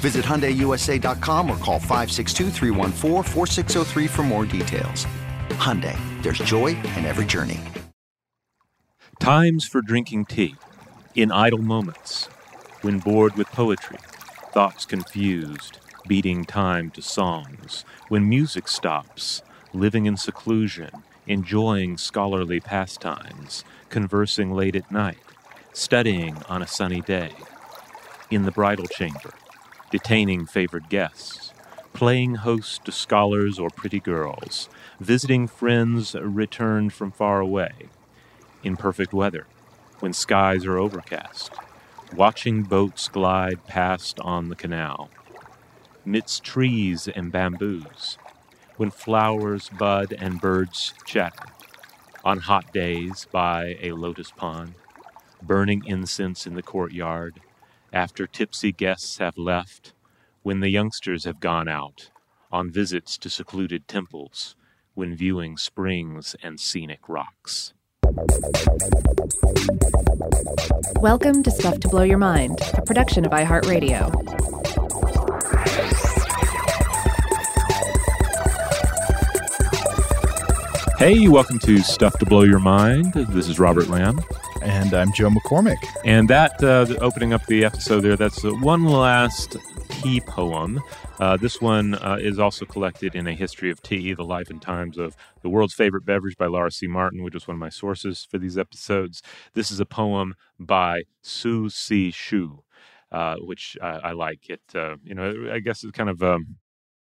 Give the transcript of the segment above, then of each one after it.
Visit HyundaiUSA.com or call 562 for more details. Hyundai, there's joy in every journey. Times for drinking tea. In idle moments. When bored with poetry. Thoughts confused. Beating time to songs. When music stops. Living in seclusion. Enjoying scholarly pastimes. Conversing late at night. Studying on a sunny day. In the bridal chamber detaining favored guests, playing host to scholars or pretty girls, visiting friends returned from far away, in perfect weather, when skies are overcast, watching boats glide past on the canal, midst trees and bamboos, when flowers bud and birds chatter, on hot days by a lotus pond, burning incense in the courtyard, after tipsy guests have left, when the youngsters have gone out, on visits to secluded temples, when viewing springs and scenic rocks. Welcome to Stuff to Blow Your Mind, a production of iHeartRadio. Hey, welcome to Stuff to Blow Your Mind. This is Robert Lamb. And I'm Joe McCormick. And that, uh, opening up the episode there, that's one last tea poem. Uh, this one uh, is also collected in A History of Tea, The Life and Times of the World's Favorite Beverage by Laura C. Martin, which is one of my sources for these episodes. This is a poem by Su Si Shu, uh, which I, I, like. It, uh, you know, I guess it's kind of um,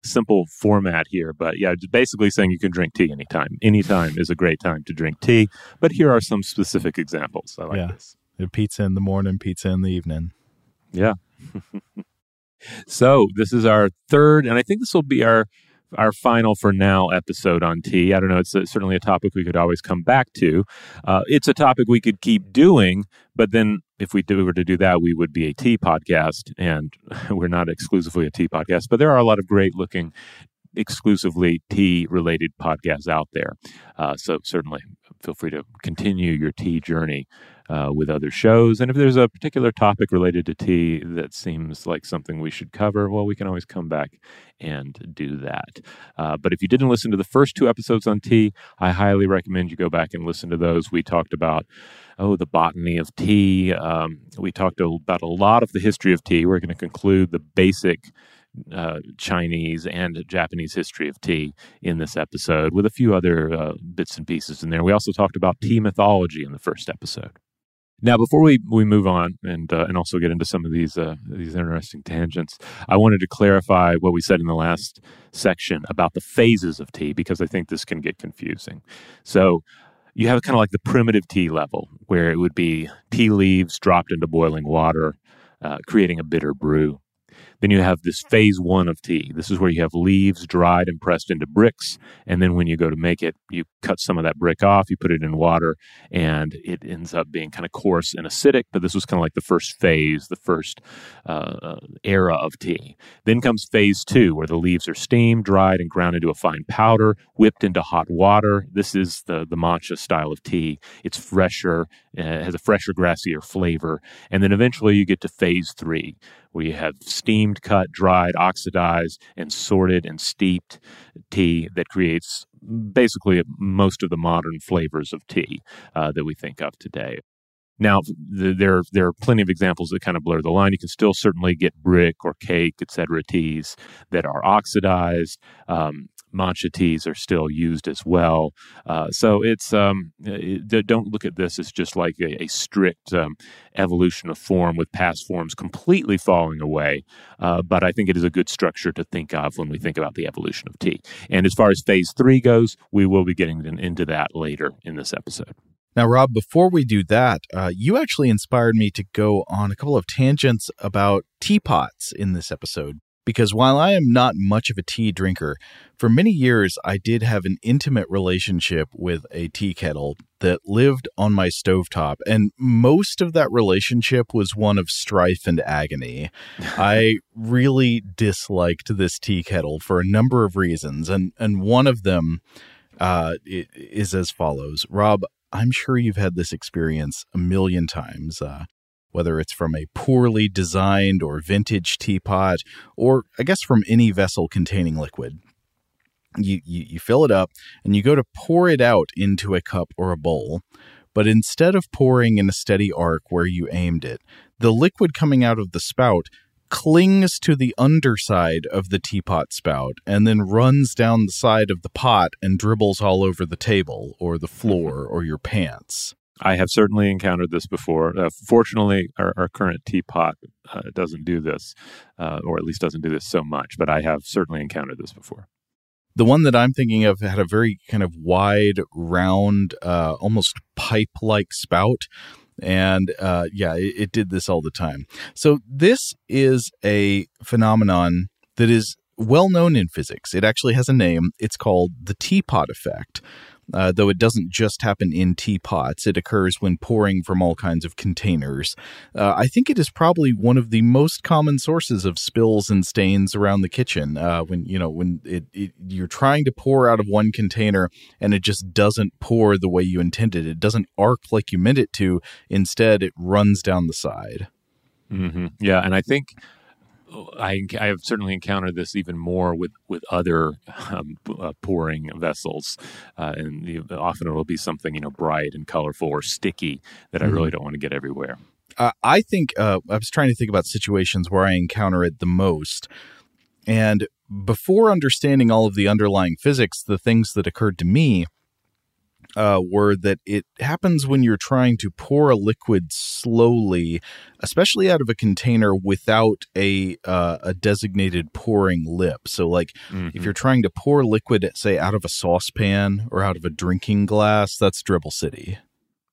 simple format here, but yeah, basically saying you can drink tea anytime. Anytime is a great time to drink tea. But here are some specific examples. I like yeah. this. Pizza in the morning, pizza in the evening. Yeah. so this is our third, and I think this will be our our final for now episode on tea. I don't know. It's a, certainly a topic we could always come back to. Uh, it's a topic we could keep doing, but then if we do, were to do that, we would be a tea podcast, and we're not exclusively a tea podcast. But there are a lot of great looking, exclusively tea related podcasts out there. Uh, so certainly feel free to continue your tea journey uh, with other shows. And if there's a particular topic related to tea that seems like something we should cover, well, we can always come back and do that. Uh, but if you didn't listen to the first two episodes on tea, I highly recommend you go back and listen to those. We talked about, oh, the botany of tea. Um, we talked about a lot of the history of tea. We're going to conclude the basic uh, Chinese and Japanese history of tea in this episode, with a few other uh, bits and pieces in there. We also talked about tea mythology in the first episode. Now, before we, we move on and uh, and also get into some of these uh, these interesting tangents, I wanted to clarify what we said in the last section about the phases of tea because I think this can get confusing. So, you have kind of like the primitive tea level where it would be tea leaves dropped into boiling water, uh, creating a bitter brew. Then you have this phase one of tea. This is where you have leaves dried and pressed into bricks. And then when you go to make it, you cut some of that brick off, you put it in water, and it ends up being kind of coarse and acidic. But this was kind of like the first phase, the first uh, uh, era of tea. Then comes phase two, where the leaves are steamed, dried, and ground into a fine powder, whipped into hot water. This is the, the matcha style of tea. It's fresher, uh, has a fresher, grassier flavor. And then eventually you get to phase three, where you have steamed, cut, dried, oxidized, and sorted and steeped tea that creates basically most of the modern flavors of tea uh, that we think of today. Now, there there are plenty of examples that kind of blur the line. You can still certainly get brick or cake, etc. teas that are oxidized. Um, matcha teas are still used as well. Uh, so it's um, it, don't look at this as just like a, a strict um, evolution of form with past forms completely falling away. Uh, but I think it is a good structure to think of when we think about the evolution of tea. And as far as phase three goes, we will be getting into that later in this episode. Now, Rob, before we do that, uh, you actually inspired me to go on a couple of tangents about teapots in this episode. Because while I am not much of a tea drinker, for many years I did have an intimate relationship with a tea kettle that lived on my stovetop, and most of that relationship was one of strife and agony. I really disliked this tea kettle for a number of reasons, and, and one of them uh, is as follows Rob, I'm sure you've had this experience a million times. Uh, whether it's from a poorly designed or vintage teapot, or I guess from any vessel containing liquid. You, you, you fill it up and you go to pour it out into a cup or a bowl. But instead of pouring in a steady arc where you aimed it, the liquid coming out of the spout clings to the underside of the teapot spout and then runs down the side of the pot and dribbles all over the table or the floor or your pants. I have certainly encountered this before. Uh, fortunately, our, our, current teapot uh, doesn't do this, uh, or at least doesn't do this so much, but I have certainly encountered this before. The one that I'm thinking of had a very kind of wide, round, uh, almost pipe like spout. And uh, yeah, it, it did this all the time. So, this is a phenomenon that is well known in physics. It actually has a name. It's called the teapot effect. Uh, though it doesn't just happen in teapots, it occurs when pouring from all kinds of containers. Uh, I think it is probably one of the most common sources of spills and stains around the kitchen. Uh, when you know when it, it, you're trying to pour out of one container and it just doesn't pour the way you intended. It doesn't arc like you meant it to. Instead, it runs down the side. Mm-hmm. Yeah, and I think I, I have certainly encountered this even more with with other um, uh, pouring vessels, uh, and the, often it'll be something you know bright and colorful or sticky that I really mm-hmm. don't want to get everywhere. Uh, I think uh, I was trying to think about situations where I encounter it the most, and before understanding all of the underlying physics, the things that occurred to me uh, were that it happens when you're trying to pour a liquid slowly, especially out of a container without a uh, a designated pouring lip. So, like mm-hmm. if you're trying to pour liquid, say out of a saucepan or out of a drinking glass, that's Dribble City.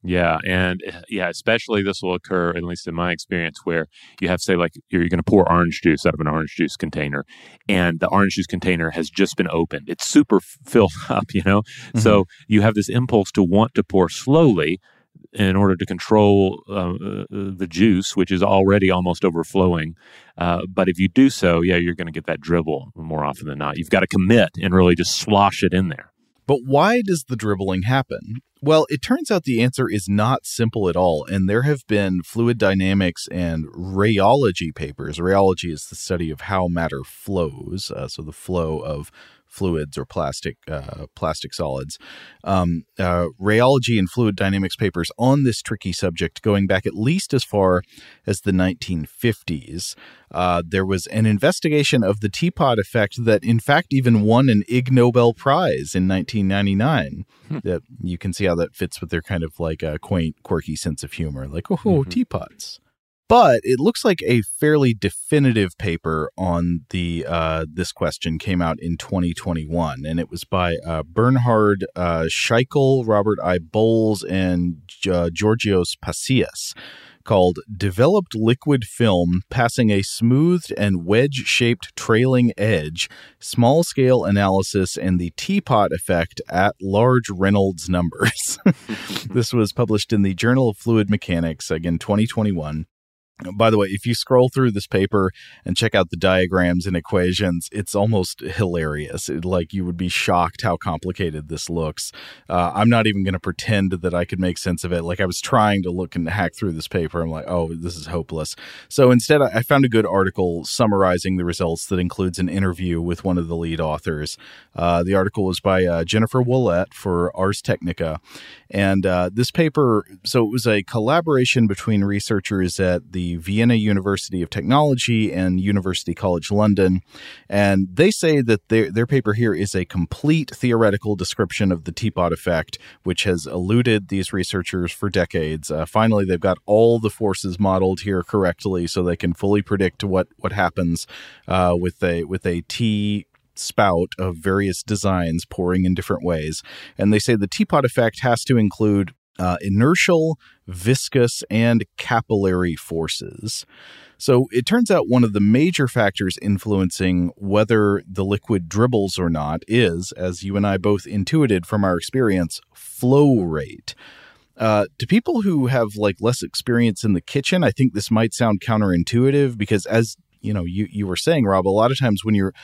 Yeah, and eh, yeah, especially this will occur, at least in my experience, where you have say like you're, you're going to pour orange juice out of an orange juice container, and the orange juice container has just been opened. It's super filled up, you know. Mm-hmm. So you have this impulse to want to pour slowly in order to control uh, uh, the juice, which is already almost overflowing. Uh, but if you do so, yeah, you're going to get that dribble more often than not. You've got to commit and really just slosh it in there. But why does the dribbling happen? Well, it turns out the answer is not simple at all, and there have been fluid dynamics and rheology papers. Rheology is the study of how matter flows, uh, so the flow of fluids or plastic uh, plastic solids. Um, uh, rheology and fluid dynamics papers on this tricky subject going back at least as far as the 1950s. Uh, there was an investigation of the teapot effect that, in fact, even won an Ig Nobel Prize in 1999. Hmm. That you can see how that fits with their kind of like a quaint, quirky sense of humor, like oh, mm-hmm. teapots but it looks like a fairly definitive paper on the uh, this question came out in 2021, and it was by uh, Bernhard uh, Scheichl, Robert I. Bowles, and uh, Georgios Pasias. called Developed Liquid Film Passing a Smoothed and Wedge Shaped Trailing Edge, Small Scale Analysis, and the Teapot Effect at Large Reynolds Numbers. this was published in the Journal of Fluid Mechanics, again, 2021 by the way, if you scroll through this paper and check out the diagrams and equations, it's almost hilarious. It, like you would be shocked how complicated this looks. Uh, I'm not even going to pretend that I could make sense of it. Like I was trying to look and hack through this paper. I'm like, oh, this is hopeless. So instead, I found a good article summarizing the results that includes an interview with one of the lead authors. Uh, the article was by uh, Jennifer Ouellette for Ars Technica. And uh, this paper, so it was a collaboration between researchers at the Vienna University of Technology and University College London. And they say that their, their paper here is a complete theoretical description of the teapot effect, which has eluded these researchers for decades. Uh, finally, they've got all the forces modeled here correctly so they can fully predict what, what happens uh, with a with a tea spout of various designs pouring in different ways. And they say the teapot effect has to include uh, inertial, viscous, and capillary forces. So it turns out one of the major factors influencing whether the liquid dribbles or not is, as you and I both intuited from our experience, flow rate. Uh, to people who have like less experience in the kitchen, I think this might sound counterintuitive because, as you know, you you were saying, Rob, a lot of times when you're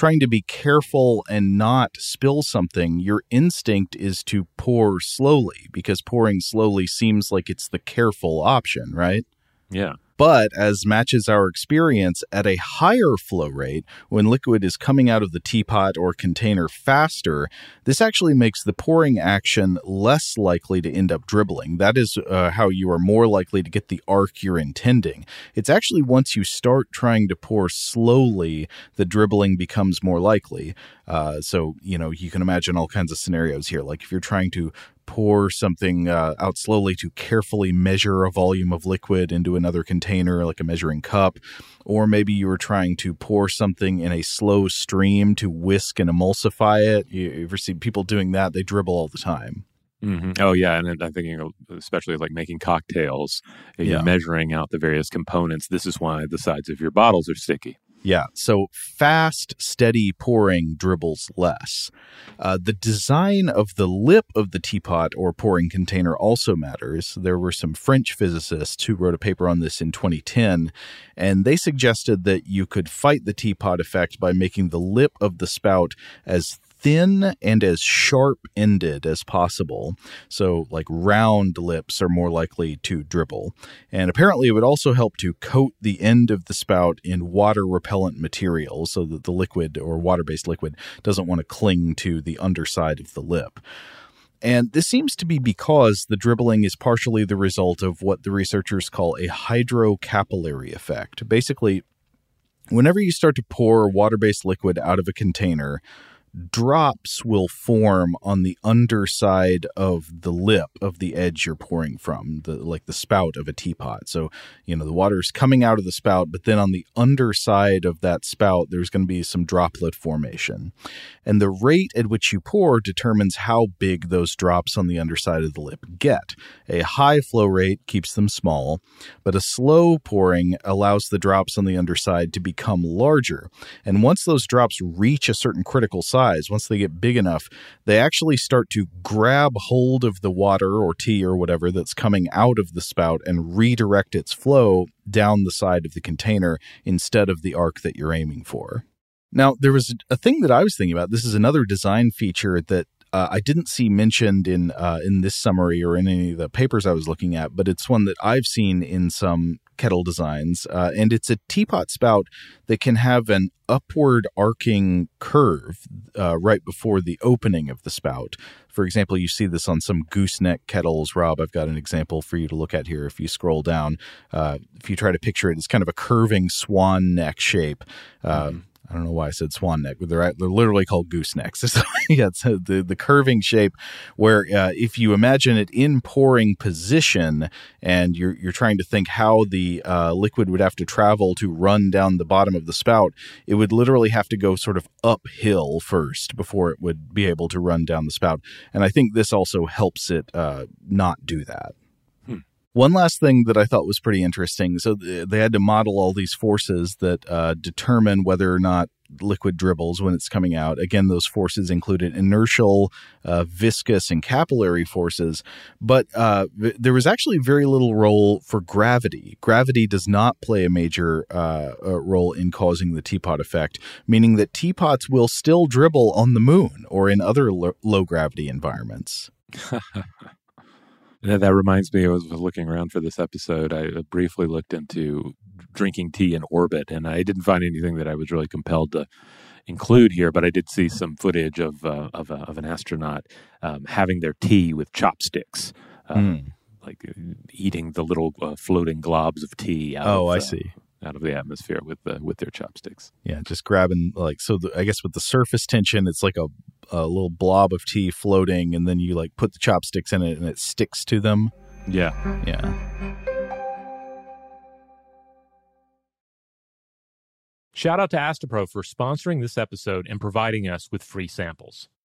trying to be careful and not spill something, your instinct is to pour slowly because pouring slowly seems like it's the careful option, right? Yeah. But as matches our experience at a higher flow rate, when liquid is coming out of the teapot or container faster, this actually makes the pouring action less likely to end up dribbling. That is uh, how you are more likely to get the arc you're intending. It's actually once you start trying to pour slowly, the dribbling becomes more likely. Uh, so, you know, you can imagine all kinds of scenarios here. Like if you're trying to pour something uh, out slowly to carefully measure a volume of liquid into another container, like a measuring cup, or maybe you were trying to pour something in a slow stream to whisk and emulsify it. You ever see people doing that? They dribble all the time. Mm-hmm. Oh yeah, and I'm thinking especially like making cocktails. You're measuring out the various components. This is why the sides of your bottles are sticky. Yeah, so fast, steady pouring dribbles less. Uh, the design of the lip of the teapot or pouring container also matters. There were some French physicists who wrote a paper on this in 2010, and they suggested that you could fight the teapot effect by making the lip of the spout as thin and as sharp ended as possible. So, like round lips are more likely to dribble. And apparently, it would also help to coat the end of the spout in water repellent material so that the liquid or water based liquid doesn't want to cling to the underside of the lip. And this seems to be because the dribbling is partially the result of what the researchers call a hydrocapillary effect. Basically, whenever you start to pour water based liquid out of a container, drops will form on the underside of the lip of the edge you're pouring from the like the spout of a teapot. So you know the water's coming out of the spout but then on the underside of that spout there's going to be some droplet formation. And the rate at which you pour determines how big those drops on the underside of the lip get. A high flow rate keeps them small but a slow pouring allows the drops on the underside to become larger. And once those drops reach a certain critical size once they get big enough, they actually start to grab hold of the water or tea or whatever that's coming out of the spout and redirect its flow down the side of the container instead of the arc that you're aiming for. Now, there was a thing that I was thinking about. This is another design feature that uh, I didn't see mentioned in uh, in this summary or in any of the papers I was looking at, but it's one that I've seen in some kettle designs, uh, and it's a teapot spout that can have an upward arcing curve uh, right before the opening of the spout. For example, you see this on some gooseneck kettles. Rob, I've got an example for you to look at here. If you scroll down, uh, if you try to picture it, it's kind of a curving swan neck shape. Uh, I don't know why I said swan neck, but they're they're literally called goosenecks. Yeah, it's uh, the the curving shape where uh, if you imagine it in pouring position and you're you're trying to think how the uh, liquid would have to travel to run down the bottom of the spout, it would literally have to go sort of uphill first before it would be able to run down the spout. And I think this also helps it uh, not do that. One last thing that I thought was pretty interesting. So they had to model all these forces that uh, determine whether or not liquid dribbles when it's coming out. Again, those forces included inertial, uh, viscous, and capillary forces. But uh, there was actually very little role for gravity. Gravity does not play a major uh, uh, role in causing the teapot effect, meaning that teapots will still dribble on the moon or in other lo- low gravity environments. That reminds me, I was looking around for this episode. I briefly looked into drinking tea in orbit, and I didn't find anything that I was really compelled to include here. But I did see some footage of uh, of, of, an astronaut um, having their tea with chopsticks, mm. like uh, eating the little uh, floating globs of tea. oh, of, I uh, see out of the atmosphere with the with their chopsticks. Yeah, just grabbing like so. The, I guess with the surface tension, it's like a a little blob of tea floating, and then you like put the chopsticks in it, and it sticks to them. Yeah, yeah. Shout out to Astepro for sponsoring this episode and providing us with free samples.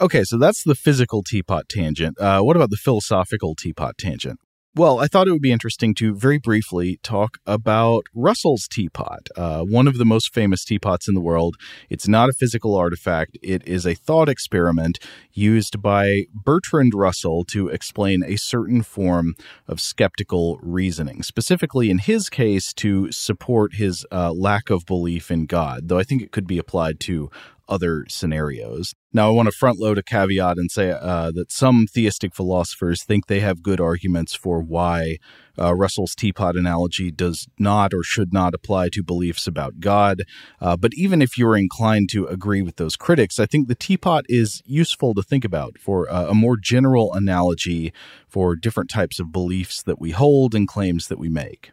Okay, so that's the physical teapot tangent. Uh, what about the philosophical teapot tangent? Well, I thought it would be interesting to very briefly talk about Russell's teapot, uh, one of the most famous teapots in the world. It's not a physical artifact, it is a thought experiment used by Bertrand Russell to explain a certain form of skeptical reasoning, specifically in his case to support his uh, lack of belief in God, though I think it could be applied to other scenarios. Now, I want to front load a caveat and say uh, that some theistic philosophers think they have good arguments for why uh, Russell's teapot analogy does not or should not apply to beliefs about God. Uh, but even if you're inclined to agree with those critics, I think the teapot is useful to think about for a more general analogy for different types of beliefs that we hold and claims that we make.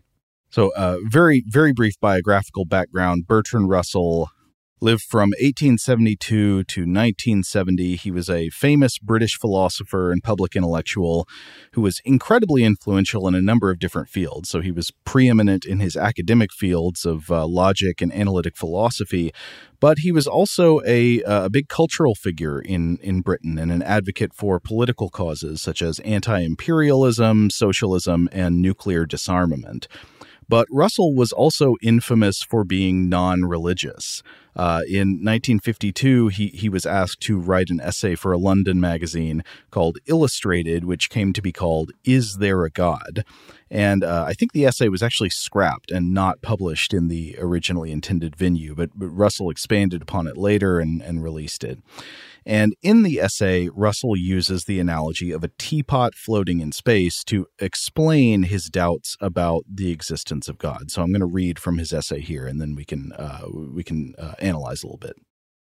So, uh, very, very brief biographical background Bertrand Russell lived from 1872 to 1970. He was a famous British philosopher and public intellectual who was incredibly influential in a number of different fields. So he was preeminent in his academic fields of uh, logic and analytic philosophy, but he was also a, a big cultural figure in, in Britain and an advocate for political causes such as anti imperialism, socialism, and nuclear disarmament. But Russell was also infamous for being non religious. Uh, in 1952, he, he was asked to write an essay for a London magazine called Illustrated, which came to be called Is There a God? And uh, I think the essay was actually scrapped and not published in the originally intended venue, but, but Russell expanded upon it later and, and released it. And in the essay, Russell uses the analogy of a teapot floating in space to explain his doubts about the existence of God. So I'm going to read from his essay here, and then we can uh, we can uh, analyze a little bit.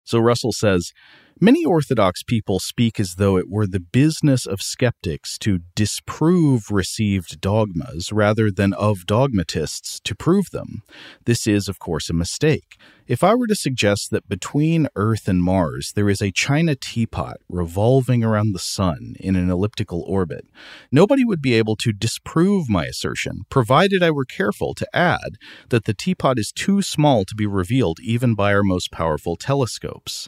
So Russell says, Many Orthodox people speak as though it were the business of skeptics to disprove received dogmas rather than of dogmatists to prove them. This is, of course, a mistake. If I were to suggest that between Earth and Mars there is a china teapot revolving around the sun in an elliptical orbit, nobody would be able to disprove my assertion, provided I were careful to add that the teapot is too small to be revealed even by our most powerful telescopes.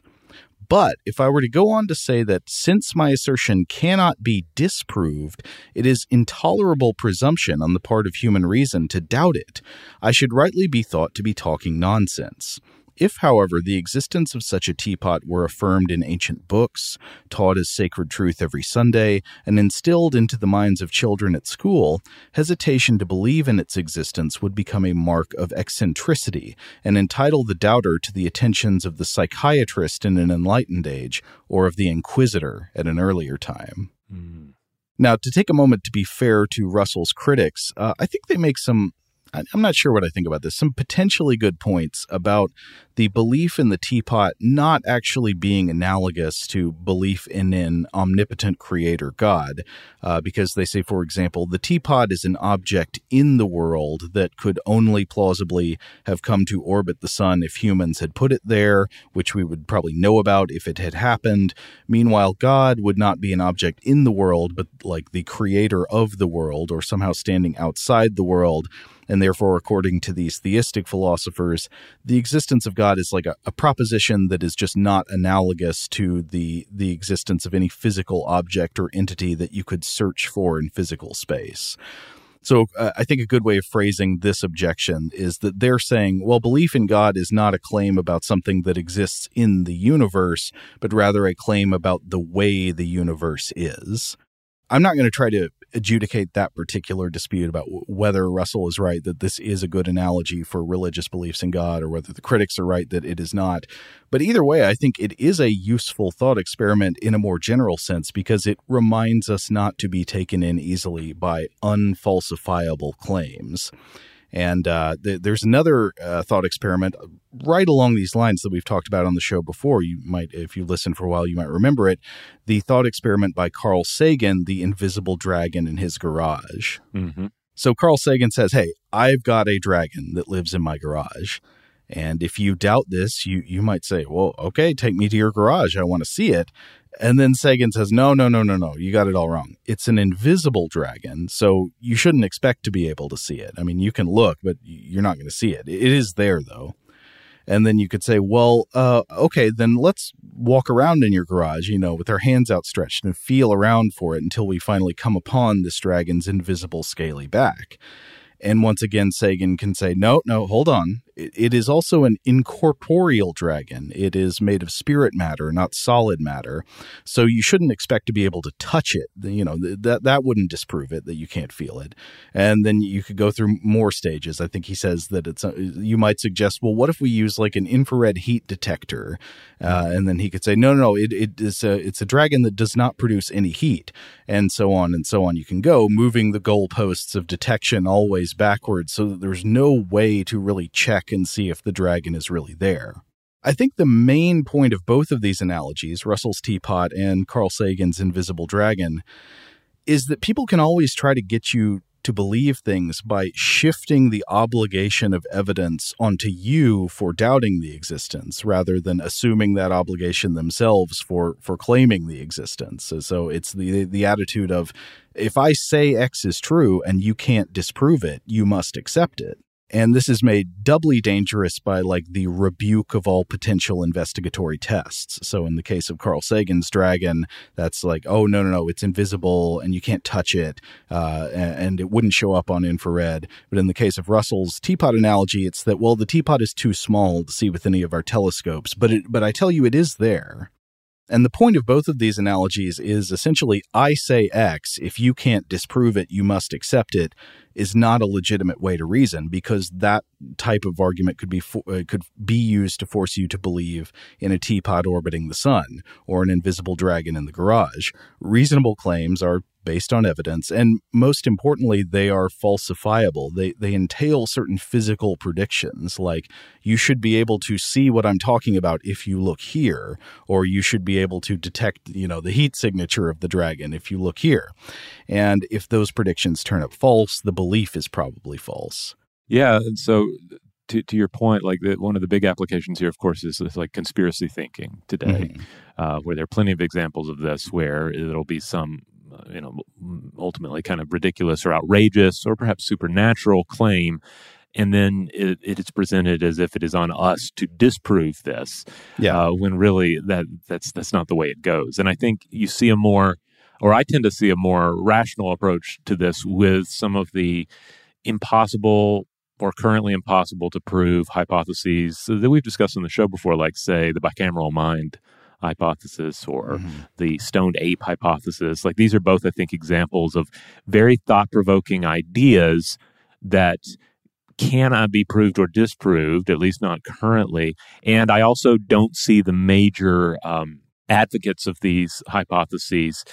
But if I were to go on to say that since my assertion cannot be disproved, it is intolerable presumption on the part of human reason to doubt it, I should rightly be thought to be talking nonsense. If, however, the existence of such a teapot were affirmed in ancient books, taught as sacred truth every Sunday, and instilled into the minds of children at school, hesitation to believe in its existence would become a mark of eccentricity and entitle the doubter to the attentions of the psychiatrist in an enlightened age or of the inquisitor at an earlier time. Mm. Now, to take a moment to be fair to Russell's critics, uh, I think they make some I'm not sure what I think about this. Some potentially good points about the belief in the teapot not actually being analogous to belief in an omnipotent creator God, uh, because they say, for example, the teapot is an object in the world that could only plausibly have come to orbit the sun if humans had put it there, which we would probably know about if it had happened. Meanwhile, God would not be an object in the world, but like the creator of the world or somehow standing outside the world and therefore, according to these theistic philosophers, the existence of God is like a, a proposition that is just not analogous to the the existence of any physical object or entity that you could search for in physical space. So uh, I think a good way of phrasing this objection is that they're saying, well, belief in God is not a claim about something that exists in the universe, but rather a claim about the way the universe is. I'm not going to try to adjudicate that particular dispute about whether Russell is right that this is a good analogy for religious beliefs in God or whether the critics are right that it is not. But either way, I think it is a useful thought experiment in a more general sense because it reminds us not to be taken in easily by unfalsifiable claims. And uh, th- there's another uh, thought experiment right along these lines that we've talked about on the show before. You might, if you listen for a while, you might remember it. The thought experiment by Carl Sagan, The Invisible Dragon in His Garage. Mm-hmm. So Carl Sagan says, Hey, I've got a dragon that lives in my garage. And if you doubt this, you, you might say, Well, okay, take me to your garage. I want to see it. And then Sagan says, no, no, no, no, no, you got it all wrong. It's an invisible dragon, so you shouldn't expect to be able to see it. I mean, you can look, but you're not going to see it. It is there, though. And then you could say, well, uh, okay, then let's walk around in your garage, you know, with our hands outstretched and feel around for it until we finally come upon this dragon's invisible scaly back. And once again, Sagan can say, no, no, hold on. It, is also an incorporeal dragon. It is made of spirit matter, not solid matter. So you shouldn't expect to be able to touch it. You know, that, that wouldn't disprove it that you can't feel it. And then you could go through more stages. I think he says that it's, uh, you might suggest, well, what if we use like an infrared heat detector? Uh, and then he could say, no, no, no, it, it is a, it's a dragon that does not produce any heat. And so on and so on. You can go moving the goalposts of detection always backwards so that there's no way to really check and see if the dragon is really there. I think the main point of both of these analogies, Russell's teapot and Carl Sagan's invisible dragon, is that people can always try to get you to believe things by shifting the obligation of evidence onto you for doubting the existence rather than assuming that obligation themselves for for claiming the existence. So, so it's the the attitude of if I say X is true and you can't disprove it, you must accept it. And this is made doubly dangerous by like the rebuke of all potential investigatory tests. So in the case of Carl Sagan's dragon, that's like, oh no no no, it's invisible and you can't touch it, uh, and it wouldn't show up on infrared. But in the case of Russell's teapot analogy, it's that well the teapot is too small to see with any of our telescopes, but it, but I tell you it is there. And the point of both of these analogies is essentially I say X, if you can't disprove it, you must accept it, is not a legitimate way to reason because that type of argument could be uh, could be used to force you to believe in a teapot orbiting the sun or an invisible dragon in the garage. Reasonable claims are based on evidence, and most importantly, they are falsifiable. They they entail certain physical predictions, like you should be able to see what I'm talking about if you look here, or you should be able to detect, you know, the heat signature of the dragon if you look here. And if those predictions turn up false, the belief is probably false. Yeah, and so to, to your point, like the, one of the big applications here, of course, is, is like conspiracy thinking today, mm-hmm. uh, where there are plenty of examples of this, where it'll be some you know, ultimately kind of ridiculous or outrageous or perhaps supernatural claim. And then it, it is presented as if it is on us to disprove this, yeah. Uh, when really that that's that's not the way it goes. And I think you see a more, or I tend to see a more rational approach to this with some of the impossible or currently impossible to prove hypotheses that we've discussed on the show before, like say the bicameral mind hypothesis or mm-hmm. the stoned ape hypothesis. Like these are both, I think, examples of very thought provoking ideas that cannot be proved or disproved, at least not currently. And I also don't see the major um, advocates of these hypotheses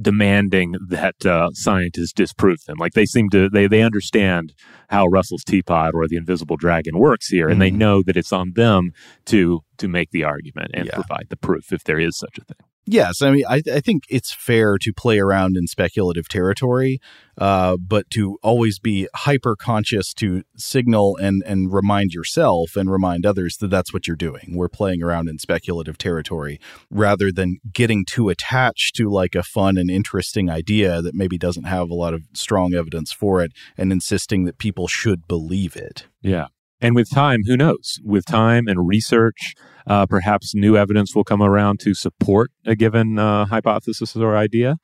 demanding that uh, scientists disprove them. Like they seem to, they they understand how Russell's teapot or the invisible dragon works here, and mm-hmm. they know that it's on them to to make the argument and yeah. provide the proof if there is such a thing. Yes, I mean, I, I think it's fair to play around in speculative territory, uh, but to always be hyper conscious to signal and and remind yourself and remind others that that's what you're doing. We're playing around in speculative territory rather than getting too attached to like a fun and interesting idea that maybe doesn't have a lot of strong evidence for it, and insisting that people should believe it. Yeah, and with time, who knows? With time and research uh, perhaps new evidence will come around to support a given uh, hypothesis or idea.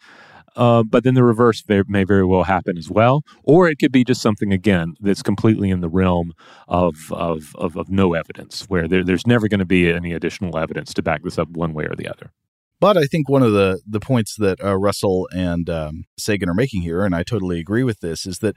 Uh, but then the reverse may very well happen as well, or it could be just something again that's completely in the realm of of of, of no evidence, where there, there's never going to be any additional evidence to back this up one way or the other. But I think one of the the points that uh, Russell and um, Sagan are making here, and I totally agree with this, is that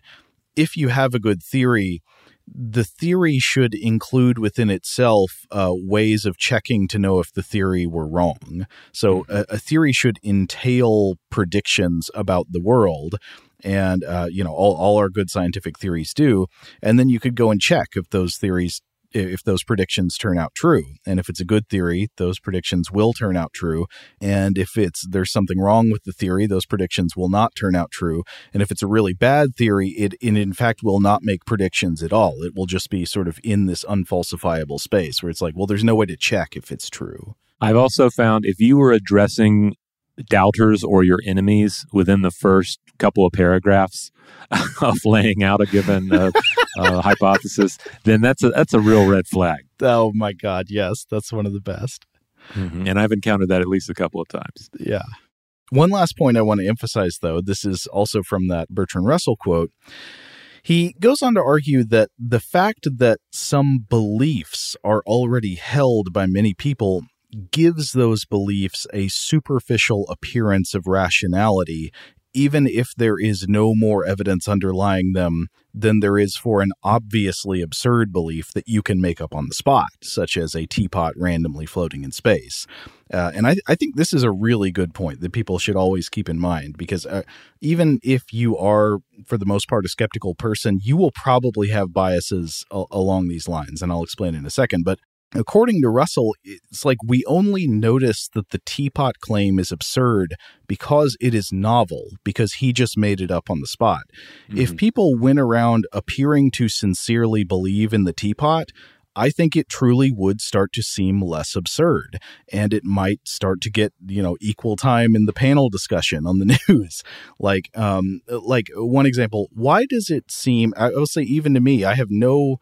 if you have a good theory the theory should include within itself uh, ways of checking to know if the theory were wrong. So mm-hmm. a, a theory should entail predictions about the world and uh, you know all, all our good scientific theories do and then you could go and check if those theories if those predictions turn out true. And if it's a good theory, those predictions will turn out true. And if it's there's something wrong with the theory, those predictions will not turn out true. And if it's a really bad theory, it, it in fact will not make predictions at all. It will just be sort of in this unfalsifiable space where it's like, well, there's no way to check if it's true. I've also found if you were addressing doubters or your enemies within the first couple of paragraphs of laying out a given uh, uh, hypothesis, then that's a that's a real red flag. Oh my God. Yes, that's one of the best. Mm-hmm. And I've encountered that at least a couple of times. Yeah. One last point I want to emphasize, though, this is also from that Bertrand Russell quote. He goes on to argue that the fact that some beliefs are already held by many people gives those beliefs a superficial appearance of rationality even if there is no more evidence underlying them than there is for an obviously absurd belief that you can make up on the spot, such as a teapot randomly floating in space. Uh, and I, I, think this is a really good point that people should always keep in mind because uh, even if you are, for the most part, a skeptical person, you will probably have biases a- along these lines. And I'll explain in a second. But According to Russell, it's like we only notice that the teapot claim is absurd because it is novel, because he just made it up on the spot. Mm-hmm. If people went around appearing to sincerely believe in the teapot, I think it truly would start to seem less absurd and it might start to get, you know, equal time in the panel discussion on the news. like, um, like one example, why does it seem, I will say, even to me, I have no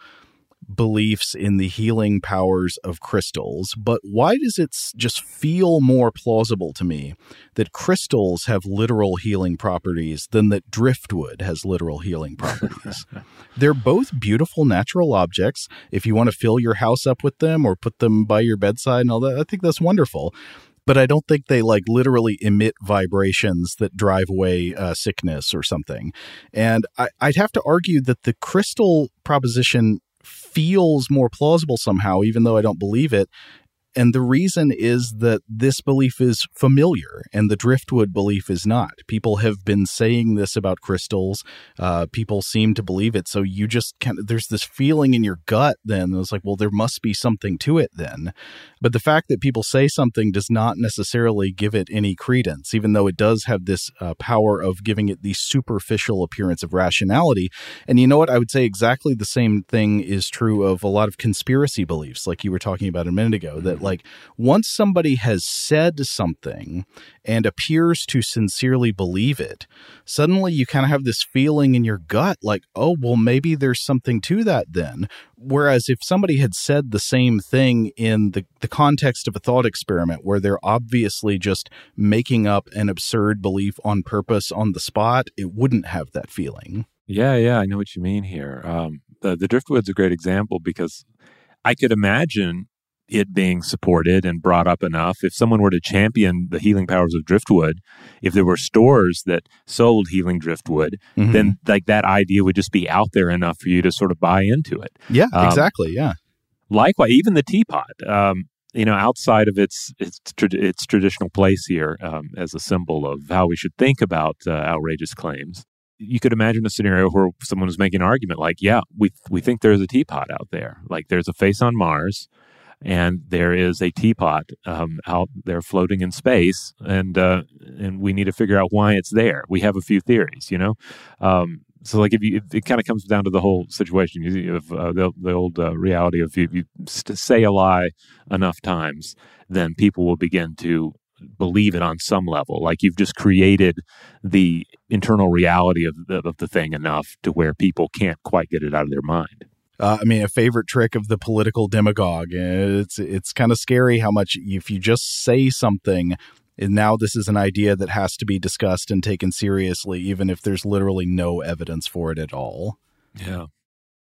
beliefs in the healing powers of crystals, but why does it just feel more plausible to me that crystals have literal healing properties than that driftwood has literal healing properties? They're both beautiful natural objects. If you want to fill your house up with them or put them by your bedside and all that, I think that's wonderful but I don't think they like literally emit vibrations that drive away uh, sickness or something. And I, would have to argue that the crystal proposition feels more plausible somehow, even though I don't believe it. And the reason is that this belief is familiar and the driftwood belief is not. People have been saying this about crystals. Uh, people seem to believe it. So you just kind of, there's this feeling in your gut then. It's like, well, there must be something to it then. But the fact that people say something does not necessarily give it any credence, even though it does have this uh, power of giving it the superficial appearance of rationality. And you know what? I would say exactly the same thing is true of a lot of conspiracy beliefs, like you were talking about a minute ago, that like once somebody has said something and appears to sincerely believe it, suddenly you kind of have this feeling in your gut like, oh, well, maybe there's something to that then. Whereas if somebody had said the same thing in the, the context of a thought experiment where they're obviously just making up an absurd belief on purpose on the spot, it wouldn't have that feeling. Yeah, yeah, I know what you mean here. Um, the, the driftwood's a great example because I could imagine it being supported and brought up enough. If someone were to champion the healing powers of driftwood, if there were stores that sold healing driftwood, mm-hmm. then like that idea would just be out there enough for you to sort of buy into it. Yeah, um, exactly. Yeah. Likewise, even the teapot. Um, you know, outside of its its, its traditional place here um, as a symbol of how we should think about uh, outrageous claims, you could imagine a scenario where someone was making an argument like, "Yeah, we we think there's a teapot out there. Like, there's a face on Mars and there is a teapot um, out there floating in space, and uh, and we need to figure out why it's there. We have a few theories, you know. Um, so, like, if you, if it kind of comes down to the whole situation of uh, the, the old uh, reality of if you say a lie enough times, then people will begin to believe it on some level. Like you've just created the internal reality of the, of the thing enough to where people can't quite get it out of their mind. Uh, I mean, a favorite trick of the political demagogue. It's it's kind of scary how much if you just say something, and now this is an idea that has to be discussed and taken seriously, even if there's literally no evidence for it at all. Yeah.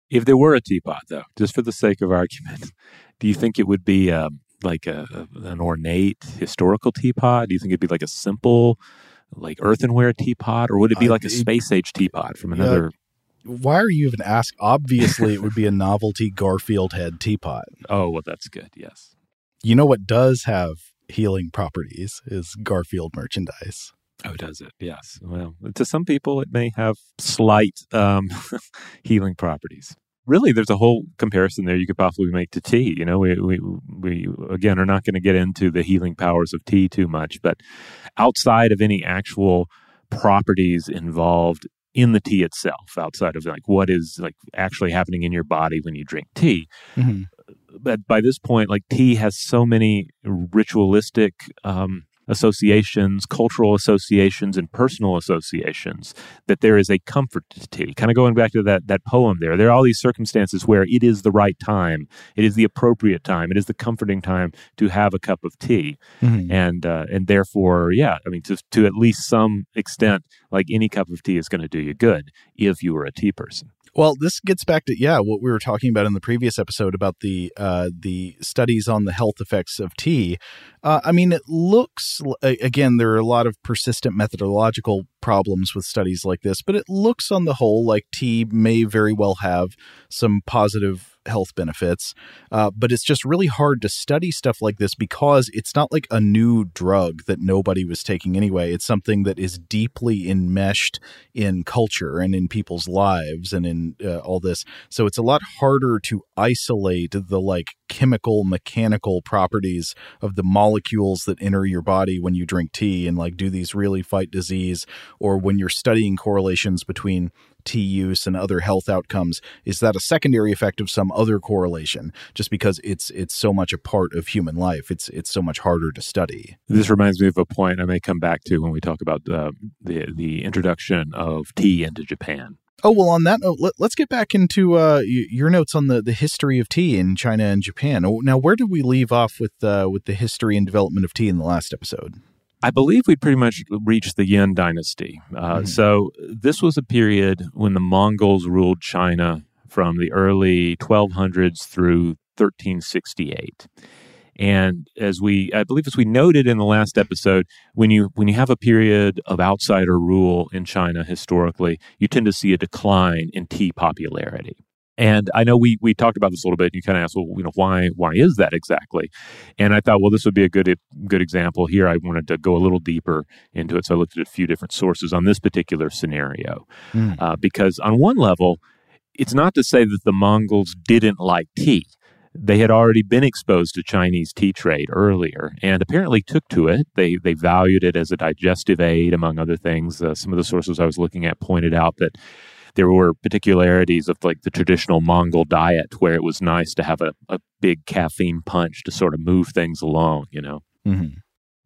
If there were a teapot, though, just for the sake of argument, do you think it would be um, like a, an ornate historical teapot? Do you think it'd be like a simple, like earthenware teapot, or would it be like a space age teapot from another? Why are you even asked? Obviously, it would be a novelty Garfield head teapot. Oh, well, that's good. Yes. You know what does have healing properties is Garfield merchandise. Oh, does it? Yes. Well, to some people, it may have slight um, healing properties. Really, there's a whole comparison there you could possibly make to tea. You know, we we we again are not going to get into the healing powers of tea too much, but outside of any actual properties involved in the tea itself outside of like what is like actually happening in your body when you drink tea mm-hmm. but by this point like tea has so many ritualistic um, associations, cultural associations, and personal associations, that there is a comfort to tea. Kind of going back to that, that poem there, there are all these circumstances where it is the right time, it is the appropriate time, it is the comforting time to have a cup of tea. Mm-hmm. And, uh, and therefore, yeah, I mean, to, to at least some extent, like any cup of tea is going to do you good if you were a tea person. Well, this gets back to yeah, what we were talking about in the previous episode about the uh, the studies on the health effects of tea. Uh, I mean, it looks again there are a lot of persistent methodological problems with studies like this, but it looks on the whole like tea may very well have some positive health benefits. Uh, but it's just really hard to study stuff like this because it's not like a new drug that nobody was taking anyway. It's something that is deeply enmeshed in culture and in people's lives and in uh, all this. So it's a lot harder to isolate the like chemical mechanical properties of the molecules that enter your body when you drink tea and like do these really fight disease or when you're studying correlations between tea use and other health outcomes is that a secondary effect of some other correlation just because it's it's so much a part of human life it's it's so much harder to study this reminds me of a point i may come back to when we talk about uh, the the introduction of tea into japan Oh well, on that note, let, us get back into uh, your notes on the, the history of tea in China and Japan. Now, where did we leave off with uh, with the history and development of tea in the last episode? I believe we pretty much reached the Yuan dynasty. Uh, mm-hmm. So this was a period when the Mongols ruled China from the early 1200s through 1368. And as we, I believe, as we noted in the last episode, when you when you have a period of outsider rule in China historically, you tend to see a decline in tea popularity. And I know we we talked about this a little bit. And you kind of asked, well, you know, why why is that exactly? And I thought, well, this would be a good good example here. I wanted to go a little deeper into it, so I looked at a few different sources on this particular scenario, mm. uh, because on one level, it's not to say that the Mongols didn't like tea. They had already been exposed to Chinese tea trade earlier, and apparently took to it. They they valued it as a digestive aid, among other things. Uh, some of the sources I was looking at pointed out that there were particularities of like the traditional Mongol diet where it was nice to have a, a big caffeine punch to sort of move things along, you know. Mm-hmm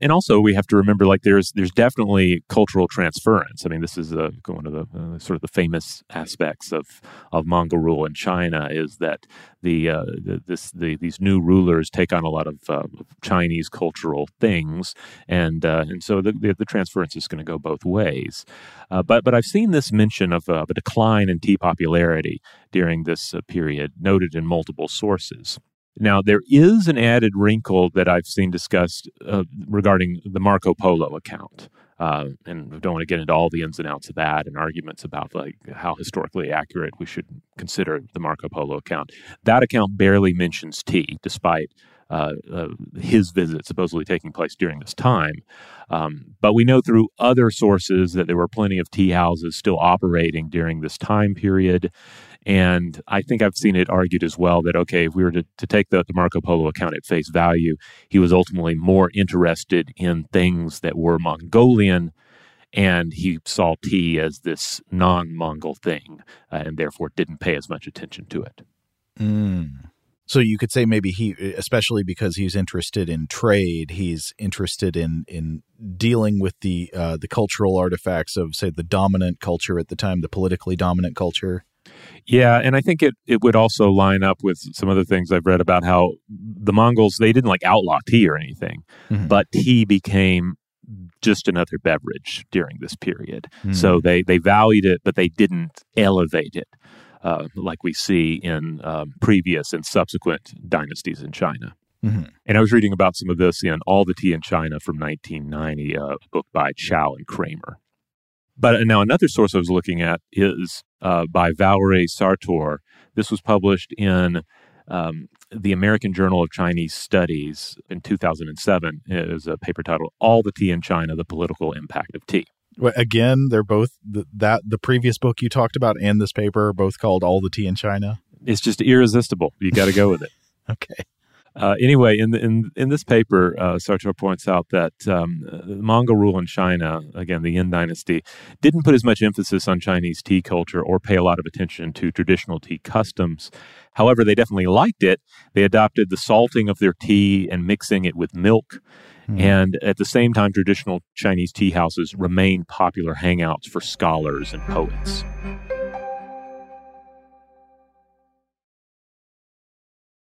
and also we have to remember like there's there's definitely cultural transference. I mean, this is a, one of the uh, sort of the famous aspects of of Mongol rule in China is that the, uh, the this the, these new rulers take on a lot of uh, Chinese cultural things, and uh, and so the, the, the transference is going to go both ways. Uh, but but I've seen this mention of, of a decline in tea popularity during this uh, period noted in multiple sources. Now, there is an added wrinkle that I've seen discussed uh, regarding the Marco Polo account. Uh, and I don't want to get into all the ins and outs of that and arguments about like how historically accurate we should consider the Marco Polo account. That account barely mentions tea, despite uh, uh, his visit supposedly taking place during this time. Um, but we know through other sources that there were plenty of tea houses still operating during this time period. And I think I've seen it argued as well that, okay, if we were to, to take the, the Marco Polo account at face value, he was ultimately more interested in things that were Mongolian and he saw tea as this non-Mongol thing, uh, and therefore didn't pay as much attention to it. Mm. So you could say maybe he, especially because he's interested in trade, he's interested in in dealing with the uh, the cultural artifacts of, say, the dominant culture at the time, the politically dominant culture. Yeah, and I think it, it would also line up with some other things I've read about how the Mongols they didn't like outlaw tea or anything, mm-hmm. but tea became just another beverage during this period. Mm-hmm. So they they valued it, but they didn't elevate it uh, like we see in um, previous and subsequent dynasties in China. Mm-hmm. And I was reading about some of this in All the Tea in China from 1990, a book by Chow and Kramer. But now another source I was looking at is uh, by Valerie Sartor. This was published in um, the American Journal of Chinese Studies in 2007. It is a paper titled "All the Tea in China: The Political Impact of Tea." Again, they're both the, that the previous book you talked about and this paper are both called "All the Tea in China." It's just irresistible. You got to go with it. okay. Uh, anyway, in, the, in in this paper, uh, Sartor points out that um, the Mongol rule in China, again the Yuan dynasty, didn't put as much emphasis on Chinese tea culture or pay a lot of attention to traditional tea customs. However, they definitely liked it. They adopted the salting of their tea and mixing it with milk. And at the same time, traditional Chinese tea houses remain popular hangouts for scholars and poets.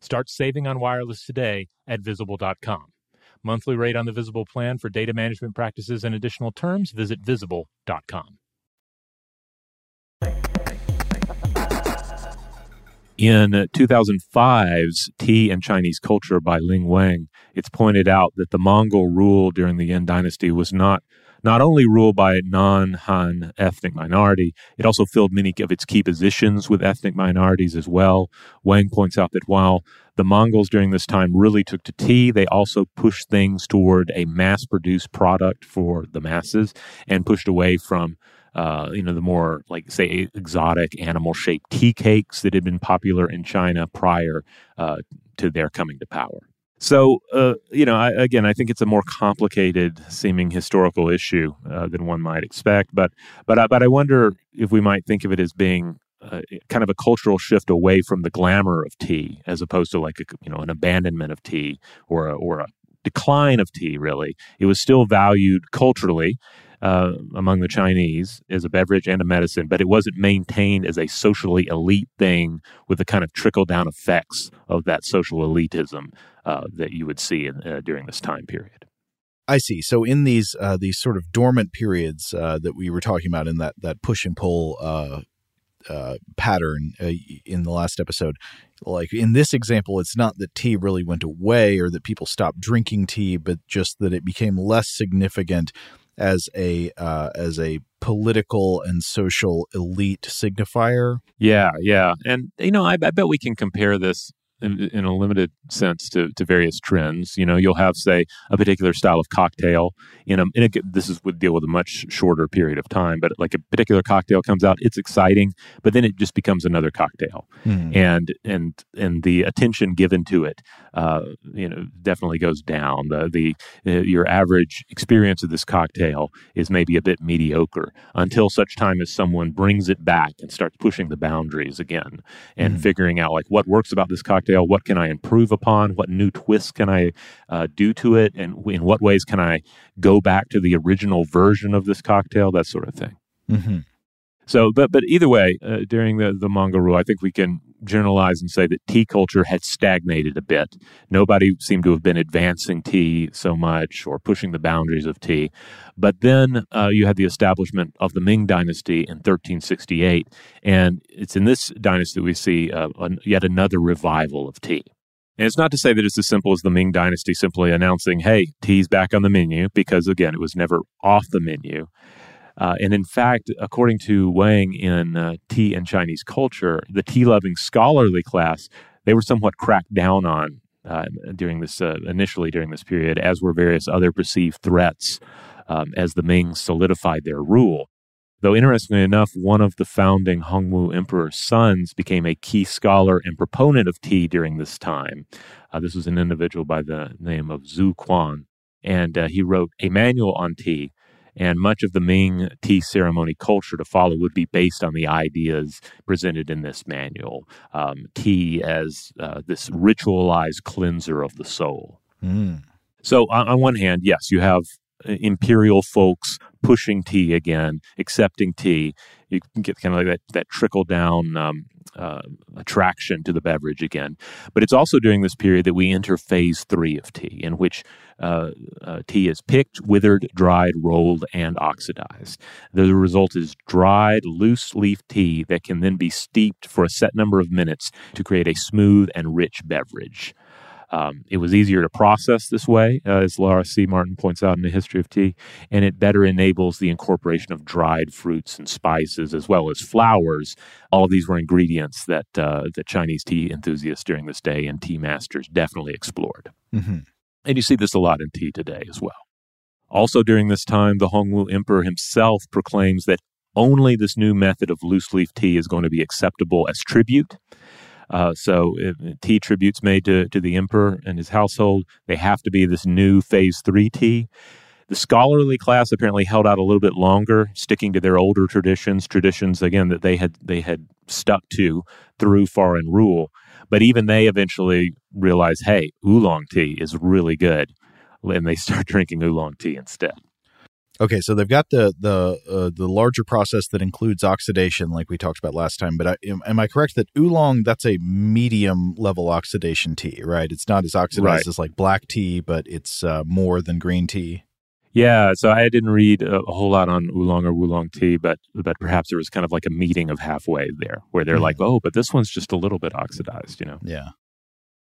Start saving on wireless today at visible.com. Monthly rate on the Visible plan for data management practices and additional terms, visit visible.com. In 2005's Tea and Chinese Culture by Ling Wang, it's pointed out that the Mongol rule during the Yuan Dynasty was not not only ruled by a non-Han ethnic minority, it also filled many of its key positions with ethnic minorities as well. Wang points out that while the Mongols during this time really took to tea, they also pushed things toward a mass-produced product for the masses and pushed away from uh, you know, the more like say exotic animal shaped tea cakes that had been popular in China prior uh, to their coming to power. So, uh, you know, I, again, I think it's a more complicated seeming historical issue uh, than one might expect. But, but, I, but I wonder if we might think of it as being uh, kind of a cultural shift away from the glamour of tea, as opposed to like a, you know an abandonment of tea or a, or a decline of tea. Really, it was still valued culturally uh, among the Chinese as a beverage and a medicine, but it wasn't maintained as a socially elite thing with the kind of trickle down effects of that social elitism uh, that you would see in, uh, during this time period. I see. So in these uh, these sort of dormant periods uh, that we were talking about in that that push and pull uh, uh, pattern uh, in the last episode. Like in this example, it's not that tea really went away or that people stopped drinking tea, but just that it became less significant as a uh, as a political and social elite signifier. Yeah, yeah, and you know, I, I bet we can compare this in, in, a limited sense to, to various trends. You know, you'll have, say, a particular style of cocktail in a, in a this is would deal with a much shorter period of time, but like a particular cocktail comes out, it's exciting, but then it just becomes another cocktail, mm. and and and the attention given to it, uh, you know, definitely goes down. The the uh, your average experience of this cocktail is maybe a bit mediocre until such time as someone brings it back and starts pushing the boundaries again and mm. figuring out like what works about this cocktail What can I improve upon? What new twists can I uh, do to it? And in what ways can I go back to the original version of this cocktail? That sort of thing. Mm-hmm. So, but but either way, uh, during the the Mongol rule, I think we can generalize and say that tea culture had stagnated a bit. Nobody seemed to have been advancing tea so much or pushing the boundaries of tea. But then uh, you had the establishment of the Ming Dynasty in 1368, and it's in this dynasty we see uh, an, yet another revival of tea. And it's not to say that it's as simple as the Ming Dynasty simply announcing, "Hey, tea's back on the menu," because again, it was never off the menu. Uh, and in fact, according to Wang in uh, tea and Chinese culture, the tea loving scholarly class, they were somewhat cracked down on uh, during this, uh, initially during this period, as were various other perceived threats um, as the Ming solidified their rule. Though interestingly enough, one of the founding Hongwu emperor's sons became a key scholar and proponent of tea during this time. Uh, this was an individual by the name of Zhu Quan, and uh, he wrote a manual on tea and much of the Ming tea ceremony culture to follow would be based on the ideas presented in this manual. Um, tea as uh, this ritualized cleanser of the soul. Mm. So, on, on one hand, yes, you have uh, imperial folks pushing tea again, accepting tea. You can get kind of like that, that trickle down um, uh, attraction to the beverage again. But it's also during this period that we enter phase three of tea, in which uh, uh, tea is picked, withered, dried, rolled, and oxidized. The result is dried, loose leaf tea that can then be steeped for a set number of minutes to create a smooth and rich beverage. Um, it was easier to process this way, uh, as Laura C. Martin points out in the history of tea, and it better enables the incorporation of dried fruits and spices as well as flowers. All of these were ingredients that uh, the Chinese tea enthusiasts during this day and tea masters definitely explored. Mm-hmm. And you see this a lot in tea today as well. Also, during this time, the Hongwu Emperor himself proclaims that only this new method of loose leaf tea is going to be acceptable as tribute. Uh, so, if, tea tributes made to, to the emperor and his household, they have to be this new phase three tea. The scholarly class apparently held out a little bit longer, sticking to their older traditions, traditions again that they had they had stuck to through foreign rule. But even they eventually realize, hey, oolong tea is really good, and they start drinking oolong tea instead. Okay, so they've got the the uh, the larger process that includes oxidation, like we talked about last time. But I, am, am, I correct that oolong that's a medium level oxidation tea, right? It's not as oxidized right. as like black tea, but it's uh, more than green tea. Yeah, so I didn't read a, a, whole lot on oolong or oolong tea, but but perhaps there was kind of like a meeting of halfway there, where they're mm. like, oh, but this one's just a little bit oxidized, you know? Yeah.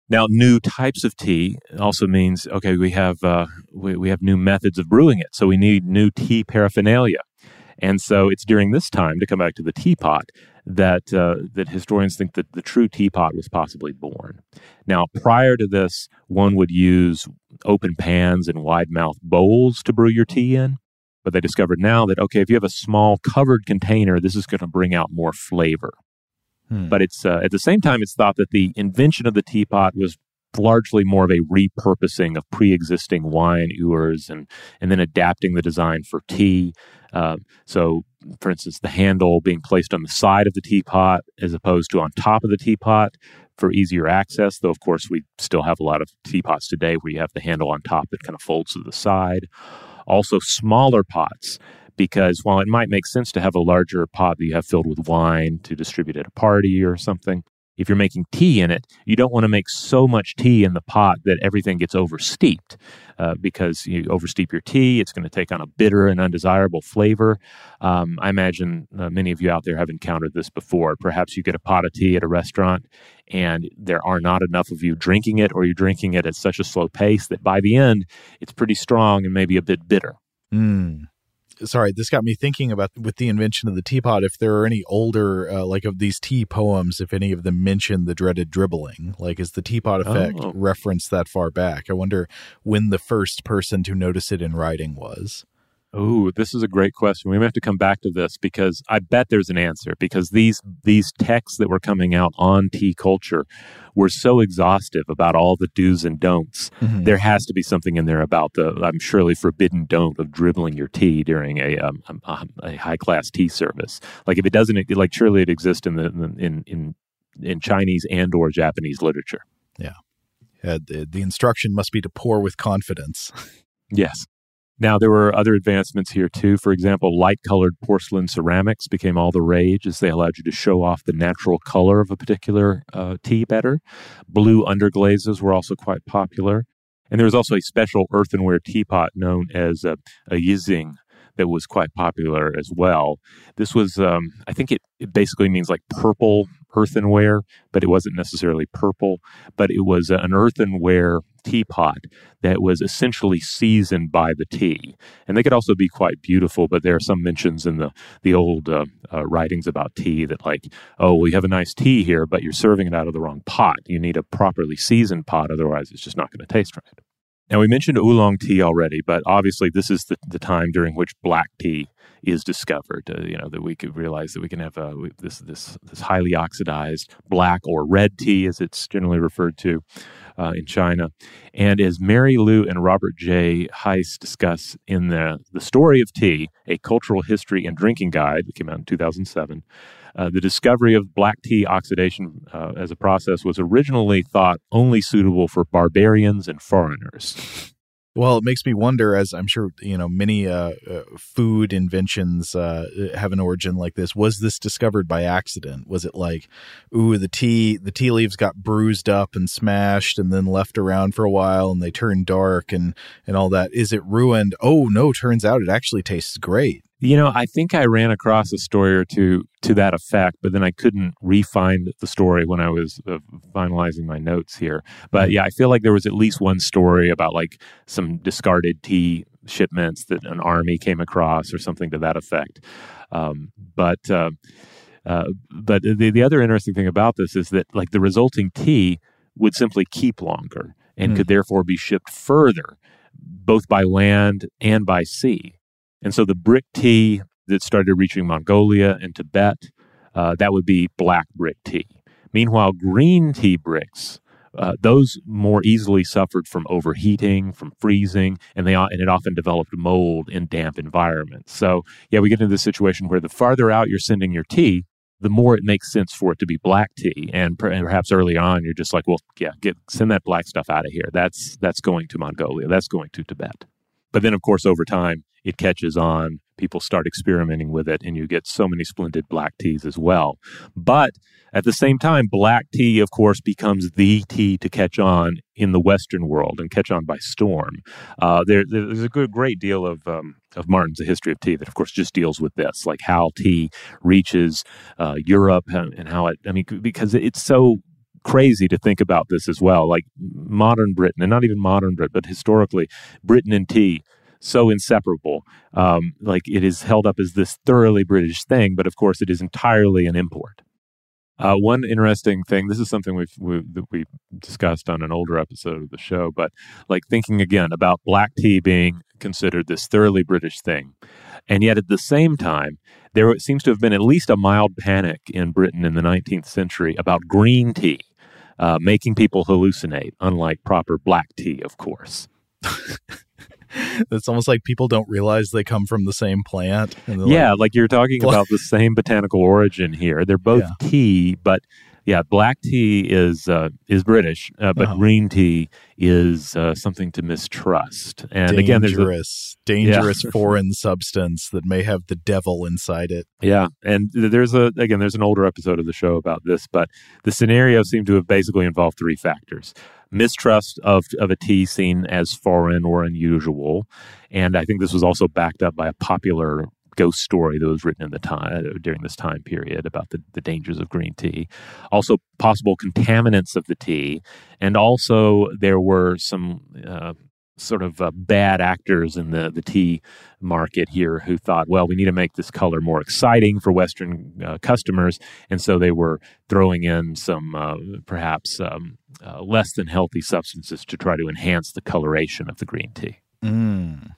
Now, new types of tea also means okay, we have uh, we, we have new methods of brewing it, so we need new tea paraphernalia, and so it's during this time to come back to the teapot that uh, that historians think that the true teapot was possibly born. Now, prior to this, one would use open pans and wide mouth bowls to brew your tea in. But they discovered now that okay, if you have a small covered container, this is going to bring out more flavor. Hmm. But it's uh, at the same time, it's thought that the invention of the teapot was largely more of a repurposing of pre-existing wine ewers and and then adapting the design for tea. Uh, so, for instance, the handle being placed on the side of the teapot as opposed to on top of the teapot for easier access. Though, of course, we still have a lot of teapots today where you have the handle on top that kind of folds to the side. Also, smaller pots because while it might make sense to have a larger pot that you have filled with wine to distribute at a party or something, if you're making tea in it, you don't want to make so much tea in the pot that everything gets oversteeped. Uh, because you oversteep your tea, it's going to take on a bitter and undesirable flavor. Um, I imagine uh, many of you out there have encountered this before. Perhaps you get a pot of tea at a restaurant and there are not enough of you drinking it, or you're drinking it at such a slow pace that by the end, it's pretty strong and maybe a bit bitter. Mm. Sorry, this got me thinking about with the invention of the teapot. If there are any older, uh, like of these tea poems, if any of them mention the dreaded dribbling, like is the teapot effect Oh. referenced that far back? I wonder when the first person to notice it in writing was. Oh, this is a great question. We may have to come back to this because I bet there's an answer because these these texts that were coming out on tea culture were so exhaustive about all the do's and don'ts. There has to be something in there about the I'm surely forbidden don't of dribbling your tea during a um, a, a high class tea service. Like if it doesn't like surely it exists in the in in in Chinese and or Japanese literature. Uh, the, the instruction must be to pour with confidence. Yes. Now, there were other advancements here too. For example, light colored porcelain ceramics became all the rage as they allowed you to show off the natural color of a particular uh, tea better. Blue underglazes were also quite popular. And there was also a special earthenware teapot known as a, a Yixing that was quite popular as well. This was, um, I think it, it basically means like purple earthenware, but it wasn't necessarily purple, but it was an earthenware teapot that was essentially seasoned by the tea. And they could also be quite beautiful, but there are some mentions in the, the old uh, uh, writings about tea that, like, oh, well, you have a nice tea here, but you're serving it out of the wrong pot. You need a properly seasoned pot, otherwise, it's just not going to taste right. Now, we mentioned oolong tea already, but obviously, this is the, the time during which black tea is discovered. Uh, you know that we could realize that we can have uh, this this this highly oxidized black or red tea, as it's generally referred to uh, in China. And as Mary Lou and Robert J. Heiss discuss in the the story of tea, a cultural history and drinking guide that came out in 2007. Uh, the discovery of black tea oxidation uh, as a process was originally thought only suitable for barbarians and foreigners. Well, it makes me wonder, as I'm sure you know, many uh, uh, food inventions uh, have an origin like this. Was this discovered by accident? Was it like, ooh, the tea the tea leaves got bruised up and smashed, and then left around for a while, and they turned dark, and and all that? Is it ruined? Oh no! Turns out it actually tastes great. You know, I think I ran across a story or two to that effect, but then I couldn't re-find the story when I was uh, finalizing my notes here. But yeah, I feel like there was at least one story about like some discarded tea shipments that an army came across or something to that effect. Um, but uh, uh, but the the other interesting thing about this is that like the resulting tea would simply keep longer and Hmm. could therefore be shipped further, both by land and by sea. And so the brick tea that started reaching Mongolia and Tibet, uh, that would be black brick tea. Meanwhile, green tea bricks, uh, those more easily suffered from overheating, from freezing, and they and it often developed mold in damp environments. So yeah, we get into this situation where the farther out you're sending your tea, the more it makes sense for it to be black tea. And and perhaps early on, you're just like, well, yeah, get send that black stuff out of here. That's that's going to Mongolia. That's going to Tibet. But then, of course, over time, it catches on. People start experimenting with it, and you get so many splendid black teas as well. But at the same time, black tea, of course, becomes the tea to catch on in the Western world and catch on by storm. Uh, there, there's a good, great deal of um, of Martin's The History of Tea that, of course, just deals with this, like how tea reaches uh, Europe and, and how it. I mean, because it's so crazy to think about this as well. Like modern Britain, and not even modern Britain, but historically, Britain and tea so inseparable. Um, like it is held up as this thoroughly British thing, but of course, it is entirely an import. Uh, one interesting thing. This is something we've we, that we discussed on an older episode of the show, but like thinking again about black tea being considered this thoroughly British thing, and yet at the same time, there seems to have been at least a mild panic in Britain in the 19th century about green tea, uh, making people hallucinate, unlike proper black tea, of course. It's almost like people don't realize they come from the same plant. And Yeah, like, like, you're talking about the same botanical origin here. They're both Yeah. tea, but yeah, black tea is uh, is British, uh, but Uh-huh. green tea is uh, something to mistrust. And again, there's a, dangerous, dangerous foreign substance that may have the devil inside it. Yeah, and there's a again there's an older episode of the show about this, but the scenario seemed to have basically involved three factors: mistrust of of a tea seen as foreign or unusual, and I think this was also backed up by a popular ghost story that was written in the time during this time period about the, the dangers of green tea. Also possible contaminants of the tea. And also there were some uh, sort of uh, bad actors in the the tea market here who thought, well, we need to make this color more exciting for Western uh, customers, and so they were throwing in some uh, perhaps um, uh, less than healthy substances to try to enhance the coloration of the green tea. Mm.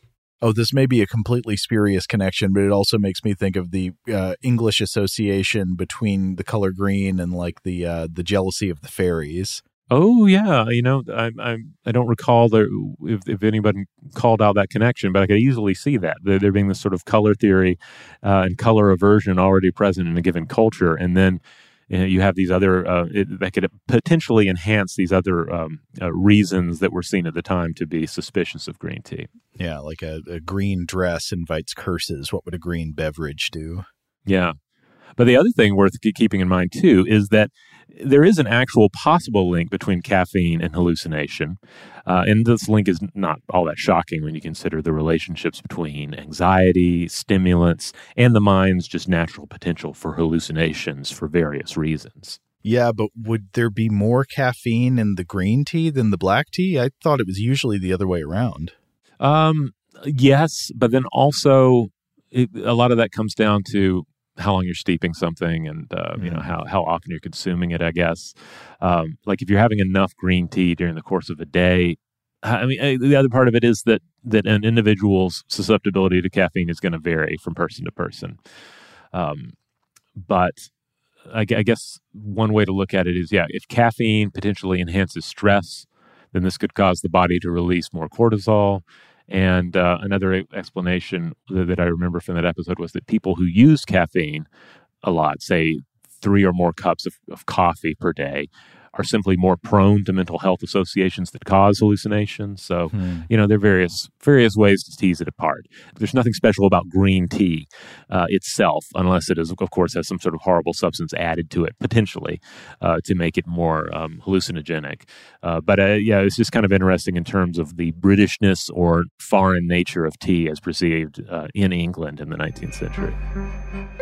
Oh, this may be a completely spurious connection, but it also makes me think of the uh, English association between the color green and like the uh, the jealousy of the fairies. Oh yeah, you know, I I, I don't recall there if, if anybody called out that connection, but I could easily see that there, there being this sort of color theory uh, and color aversion already present in a given culture, and then you have these other uh, it, that could potentially enhance these other um, uh, reasons that were seen at the time to be suspicious of green tea. Yeah, like a, a green dress invites curses. What would a green beverage do? Yeah, but the other thing worth keeping in mind too is that there is an actual possible link between caffeine and hallucination. Uh, and this link is not all that shocking when you consider the relationships between anxiety, stimulants, and the mind's just natural potential for hallucinations for various reasons. Yeah, but would there be more caffeine in the green tea than the black tea? I thought it was usually the other way around. Um, yes, but then also it, a lot of that comes down to how long you're steeping something and uh, you know mm. how how often you're consuming it. I guess um, like if you're having enough green tea during the course of a day. I mean, the other part of it is that that an individual's susceptibility to caffeine is going to vary from person to person. Um, but I, I guess one way to look at it is, yeah, if caffeine potentially enhances stress, then this could cause the body to release more cortisol and uh, another explanation that I remember from that episode was that people who use caffeine a lot, say three or more cups of, of coffee per day, are simply more prone to mental health associations that cause hallucinations. So, hmm. you know, there are various various ways to tease it apart. There's nothing special about green tea uh, itself, unless it is, of course, has some sort of horrible substance added to it, potentially, uh, to make it more um, hallucinogenic. Uh, but uh, yeah, it's just kind of interesting in terms of the Britishness or foreign nature of tea as perceived uh, in England in the 19th century.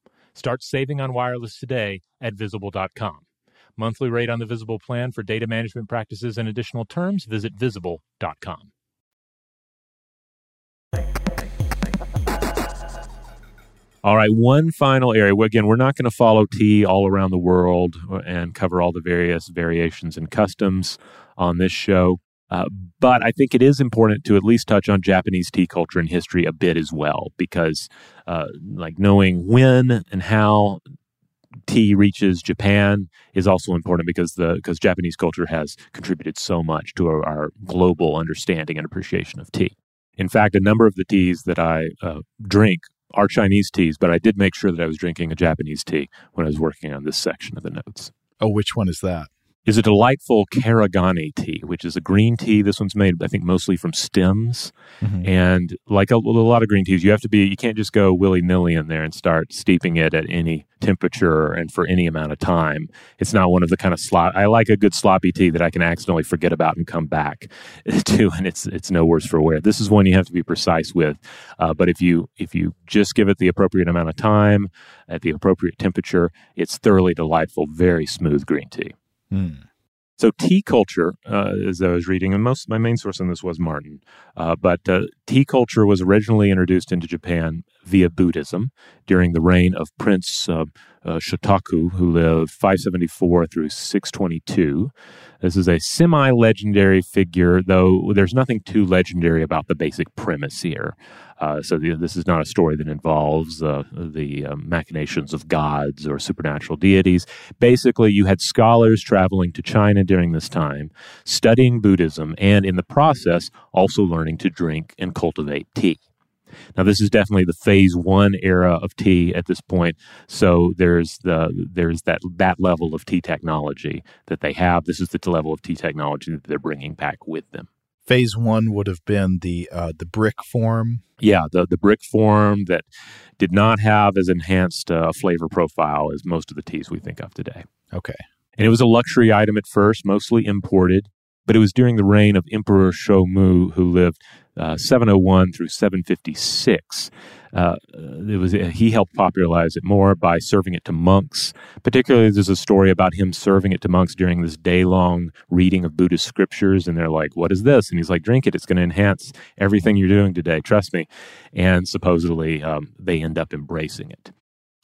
Start saving on wireless today at visible.com. Monthly rate on the Visible plan for data management practices and additional terms, visit visible.com. All right, one final area. Again, we're not going to follow tea all around the world and cover all the various variations and customs on this show. Uh, but I think it is important to at least touch on Japanese tea culture and history a bit as well, because uh, like knowing when and how tea reaches Japan is also important because the because Japanese culture has contributed so much to our, our, global understanding and appreciation of tea. In fact, a number of the teas that I uh, drink are Chinese teas, but I did make sure that I was drinking a Japanese tea when I was working on this section of the notes. Oh, which one is that? Is a delightful Karigane tea, which is a green tea. This one's made, I think, mostly from stems. Mm-hmm. And like a, a, lot of green teas, you have to be, you can't just go willy nilly in there and start steeping it at any temperature and for any amount of time. It's not one of the kind of slop. I like a good sloppy tea that I can accidentally forget about and come back to, and it's it's no worse for wear. This is one you have to be precise with. Uh, but if you if you just give it the appropriate amount of time at the appropriate temperature, it's thoroughly delightful, very smooth green tea. Mm. So tea culture, uh, as I was reading, and most my main source on this was Martin, uh, but uh, tea culture was originally introduced into Japan via Buddhism during the reign of Prince uh, Shotoku, who lived 574 through 622. This is a semi legendary figure, though there's nothing too legendary about the basic premise here. Uh, so the, this is not a story that involves uh, the uh, machinations of gods or supernatural deities. Basically, you had scholars traveling to China during this time, studying Buddhism, and in the process, also learning to drink and cultivate tea. Now, this is definitely the phase one era of tea at this point. So there's the there's that that level of tea technology that they have. This is the level of tea technology that they're bringing back with them. Phase one would have been the uh, the brick form. Yeah, the the brick form that did not have as enhanced uh, flavor profile as most of the teas we think of today. Okay. And it was a luxury item at first, mostly imported, but it was during the reign of Emperor Shomu, who lived uh, 701 through 756. Uh, it was he helped popularize it more by serving it to monks. Particularly, there's a story about him serving it to monks during this day long reading of Buddhist scriptures, and they're like, "What is this?" And he's like, "Drink it. It's going to enhance everything you're doing today. Trust me." And supposedly, um, they end up embracing it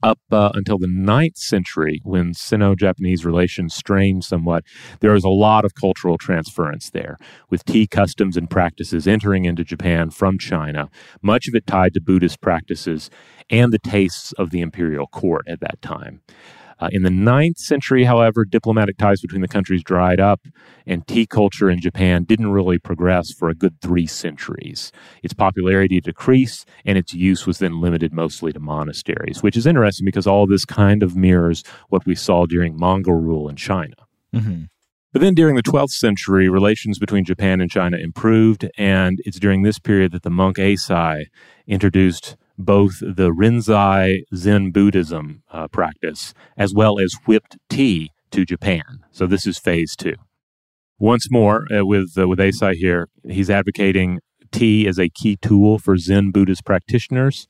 up uh, until the ninth century, when Sino Japanese relations strained somewhat, there was a lot of cultural transference there, with tea customs and practices entering into Japan from China, much of it tied to Buddhist practices and the tastes of the imperial court at that time. Uh, in the ninth century, however, diplomatic ties between the countries dried up, and tea culture in Japan didn't really progress for a good three centuries. Its popularity decreased, and its use was then limited mostly to monasteries, which is interesting because all this kind of mirrors what we saw during Mongol rule in China. Mm-hmm. But then during the 12th century, relations between Japan and China improved, and it's during this period that the monk Eisai introduced both the Rinzai Zen Buddhism uh, practice as well as whipped tea to Japan. So this is phase two. Once more, uh, with uh, with Eisai here, he's advocating tea as a key tool for Zen Buddhist practitioners,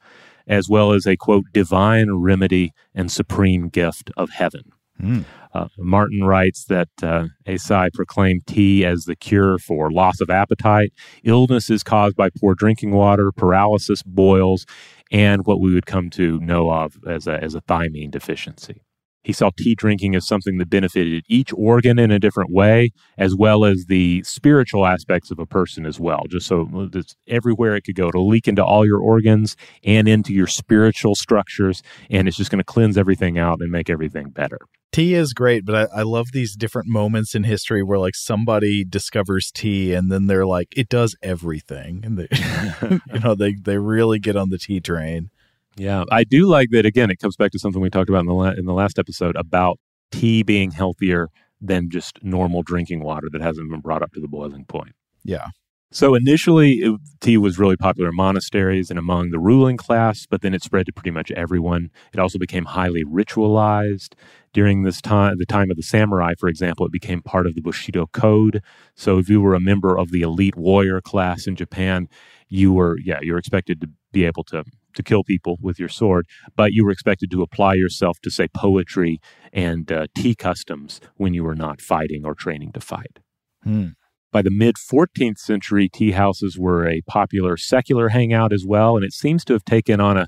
as well as a quote divine remedy and supreme gift of heaven. Mm. Uh, Martin writes that uh, Eisai proclaimed tea as the cure for loss of appetite, illnesses caused by poor drinking water, paralysis, boils, and what we would come to know of as a, as a thiamine deficiency. He saw tea drinking as something that benefited each organ in a different way, as well as the spiritual aspects of a person as well. Just so it's everywhere it could go. It'll leak into all your organs and into your spiritual structures, and it's just going to cleanse everything out and make everything better. Tea is great, but I, I love these different moments in history where like somebody discovers tea and then they're like, it does everything. And they, you know, they, they really get on the tea train. Yeah, I do like that. Again, it comes back to something we talked about in the la- in the last episode about tea being healthier than just normal drinking water that hasn't been brought up to the boiling point. Yeah. So initially, it, tea was really popular in monasteries and among the ruling class, but then it spread to pretty much everyone. It also became highly ritualized during this time. The time of the samurai, for example, it became part of the Bushido Code. So if you were a member of the elite warrior class in Japan, you were yeah you were expected to be able to to kill people with your sword, but you were expected to apply yourself to, say, poetry and uh, tea customs when you were not fighting or training to fight. Hmm. By the mid 14th century, tea houses were a popular secular hangout as well, and it seems to have taken on a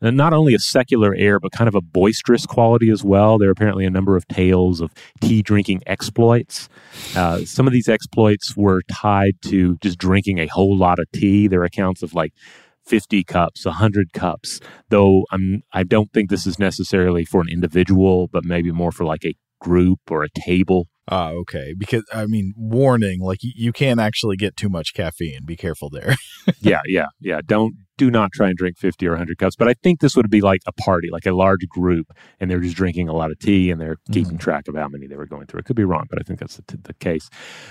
not only a secular air, but kind of a boisterous quality as well. There are apparently a number of tales of tea drinking exploits. Uh, some of these exploits were tied to just drinking a whole lot of tea. There are accounts of like 50 cups, 100 cups, though I'm, I don't think this is necessarily for an individual, but maybe more for like a group or a table. Ah, okay. Because I mean, warning, like you, can't actually get too much caffeine. Be careful there. yeah, yeah, yeah. Don't do not try and drink 50 or 100 cups. But I think this would be like a party, like a large group, and they're just drinking a lot of tea and they're keeping Mm-hmm. track of how many they were going through. It could be wrong, but I think that's the, the case.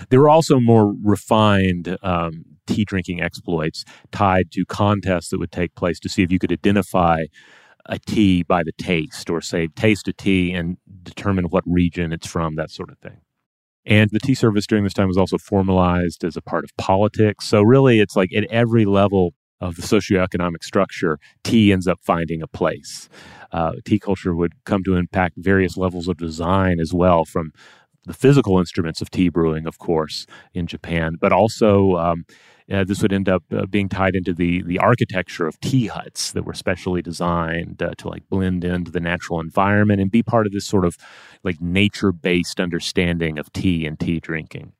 There were also more refined um, tea drinking exploits tied to contests that would take place to see if you could identify a tea by the taste or say taste a tea and determine what region it's from, that sort of thing. And the tea service during this time was also formalized as a part of politics. So, really, it's like at every level of the socioeconomic structure, tea ends up finding a place. Uh, tea culture would come to impact various levels of design as well, from the physical instruments of tea brewing, of course, in Japan, but also um, uh, this would end up uh, being tied into the the architecture of tea huts that were specially designed uh, to like blend into the natural environment and be part of this sort of like nature based understanding of tea and tea drinking.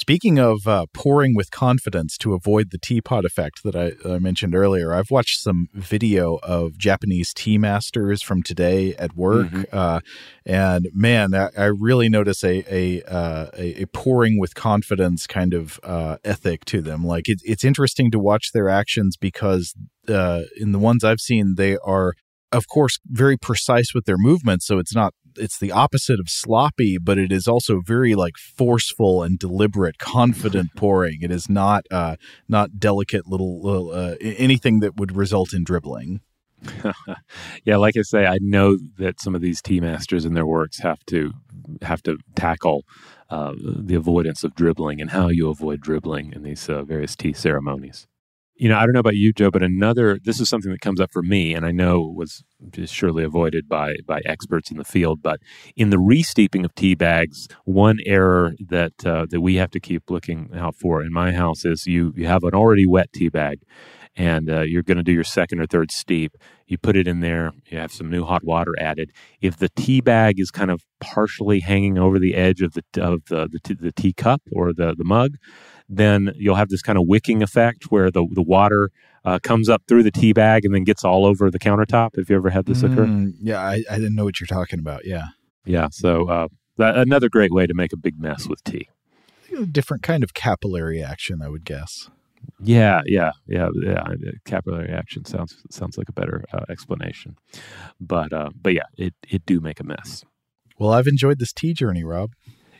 Speaking of uh, pouring with confidence to avoid the teapot effect that I, I mentioned earlier, I've watched some video of Japanese tea masters from today at work, uh, and man, I, I really notice a a, uh, a a pouring with confidence kind of uh, ethic to them. Like it, it's interesting to watch their actions because uh, in the ones I've seen, they are of course very precise with their movements so it's not it's the opposite of sloppy but it is also very like forceful and deliberate confident pouring it is not uh not delicate little, little uh, anything that would result in dribbling yeah, like I say, I know that some of these tea masters in their works have to have to tackle uh, the avoidance of dribbling and how you avoid dribbling in these uh, various tea ceremonies. You know, I don't know about you, Joe, but another this is something that comes up for me, and I know was surely avoided by by experts in the field. But in the re-steeping of tea bags, one error that uh, that we have to keep looking out for in my house is you you have an already wet tea bag, and uh, you're going to do your second or third steep. You put it in there. You have some new hot water added. If the tea bag is kind of partially hanging over the edge of the of the the, tea, the teacup or the the mug, then you'll have this kind of wicking effect where the the water uh, comes up through the tea bag and then gets all over the countertop. Have you ever had this occur? Mm, yeah I, I didn't know what you're talking about yeah Yeah. So uh, that, another great way to make a big mess with tea. a different kind of capillary action i would guess Yeah, yeah, yeah, yeah. Capillary action sounds sounds like a better uh, explanation, but uh, but yeah, it it do make a mess. well i've enjoyed this tea journey rob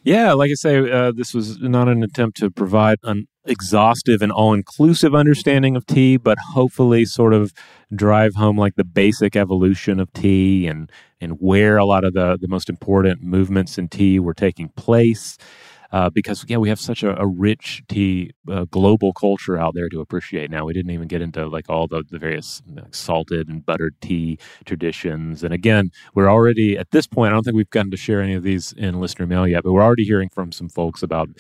Yeah, like I say, uh, this was not an attempt to provide an exhaustive and all inclusive understanding of tea, but hopefully sort of drive home like the basic evolution of tea and and where a lot of the the most important movements in tea were taking place. Uh, because yeah, we have such a, a rich tea uh, global culture out there to appreciate now. We didn't even get into like all the, the various salted and buttered tea traditions. And again, we're already at this point. I don't think we've gotten to share any of these in listener mail yet, but we're already hearing from some folks about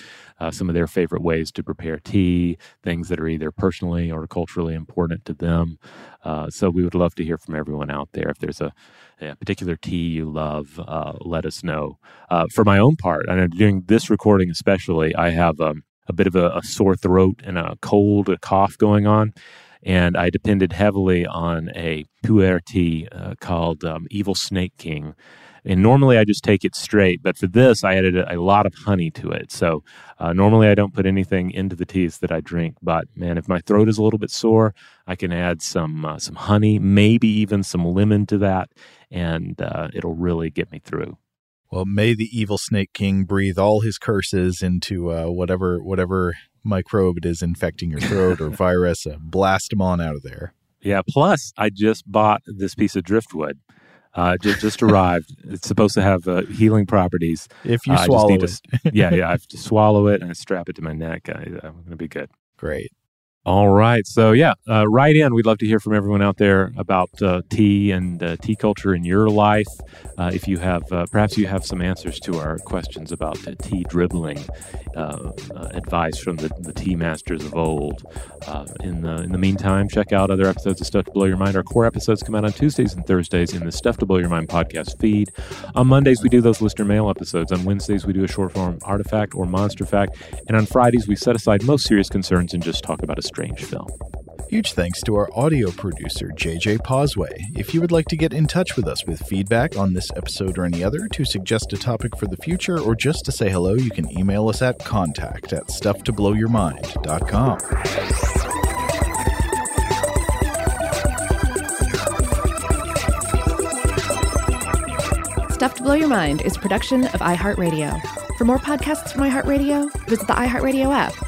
uh, some of their favorite ways to prepare tea, things that are either personally or culturally important to them. Uh, so we would love to hear from everyone out there. If there's a, a particular tea you love, uh, let us know. Uh, for my own part, and during this recording especially, I have um, a bit of a, a, sore throat and a cold, a cough going on. And I depended heavily on a pu'er tea uh, called um, Evil Snake King and normally I just take it straight, but for this, I added a, a lot of honey to it. So uh, normally I don't put anything into the teas that I drink, but man, if my throat is a little bit sore, I can add some uh, some honey, maybe even some lemon to that, and uh, it'll really get me through. Well, may the evil snake king breathe all his curses into uh, whatever whatever microbe it is infecting your throat or virus. Uh, blast them on out of there. Yeah. Plus, I just bought this piece of driftwood uh, just, just arrived. It's supposed to have uh, healing properties. If you uh, swallow it. To, yeah, yeah. I have to swallow it and I strap it to my neck. I, I'm going to be good. Great. All right. So, yeah, uh, write in. We'd love to hear from everyone out there about uh, tea and uh, tea culture in your life. Uh, if you have, uh, perhaps you have some answers to our questions about tea dribbling, uh, advice from the, the, tea masters of old. in, the, in the meantime, check out other episodes of Stuff to Blow Your Mind. Our core episodes come out on Tuesdays and Thursdays in the Stuff to Blow Your Mind podcast feed. On Mondays, we do those listener mail episodes. On Wednesdays, we do a short form artifact or monster fact. And on Fridays, we set aside most serious concerns and just talk about a strange film. Huge thanks to our audio producer, JJ Posway. If you would like to get in touch with us with feedback on this episode or any other, to suggest a topic for the future, or just to say hello, you can email us at contact at stufftoblowyourmind.com. Stuff to Blow Your Mind is production of iHeartRadio. For more podcasts from iHeartRadio, visit the iHeartRadio app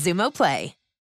Xumo Play.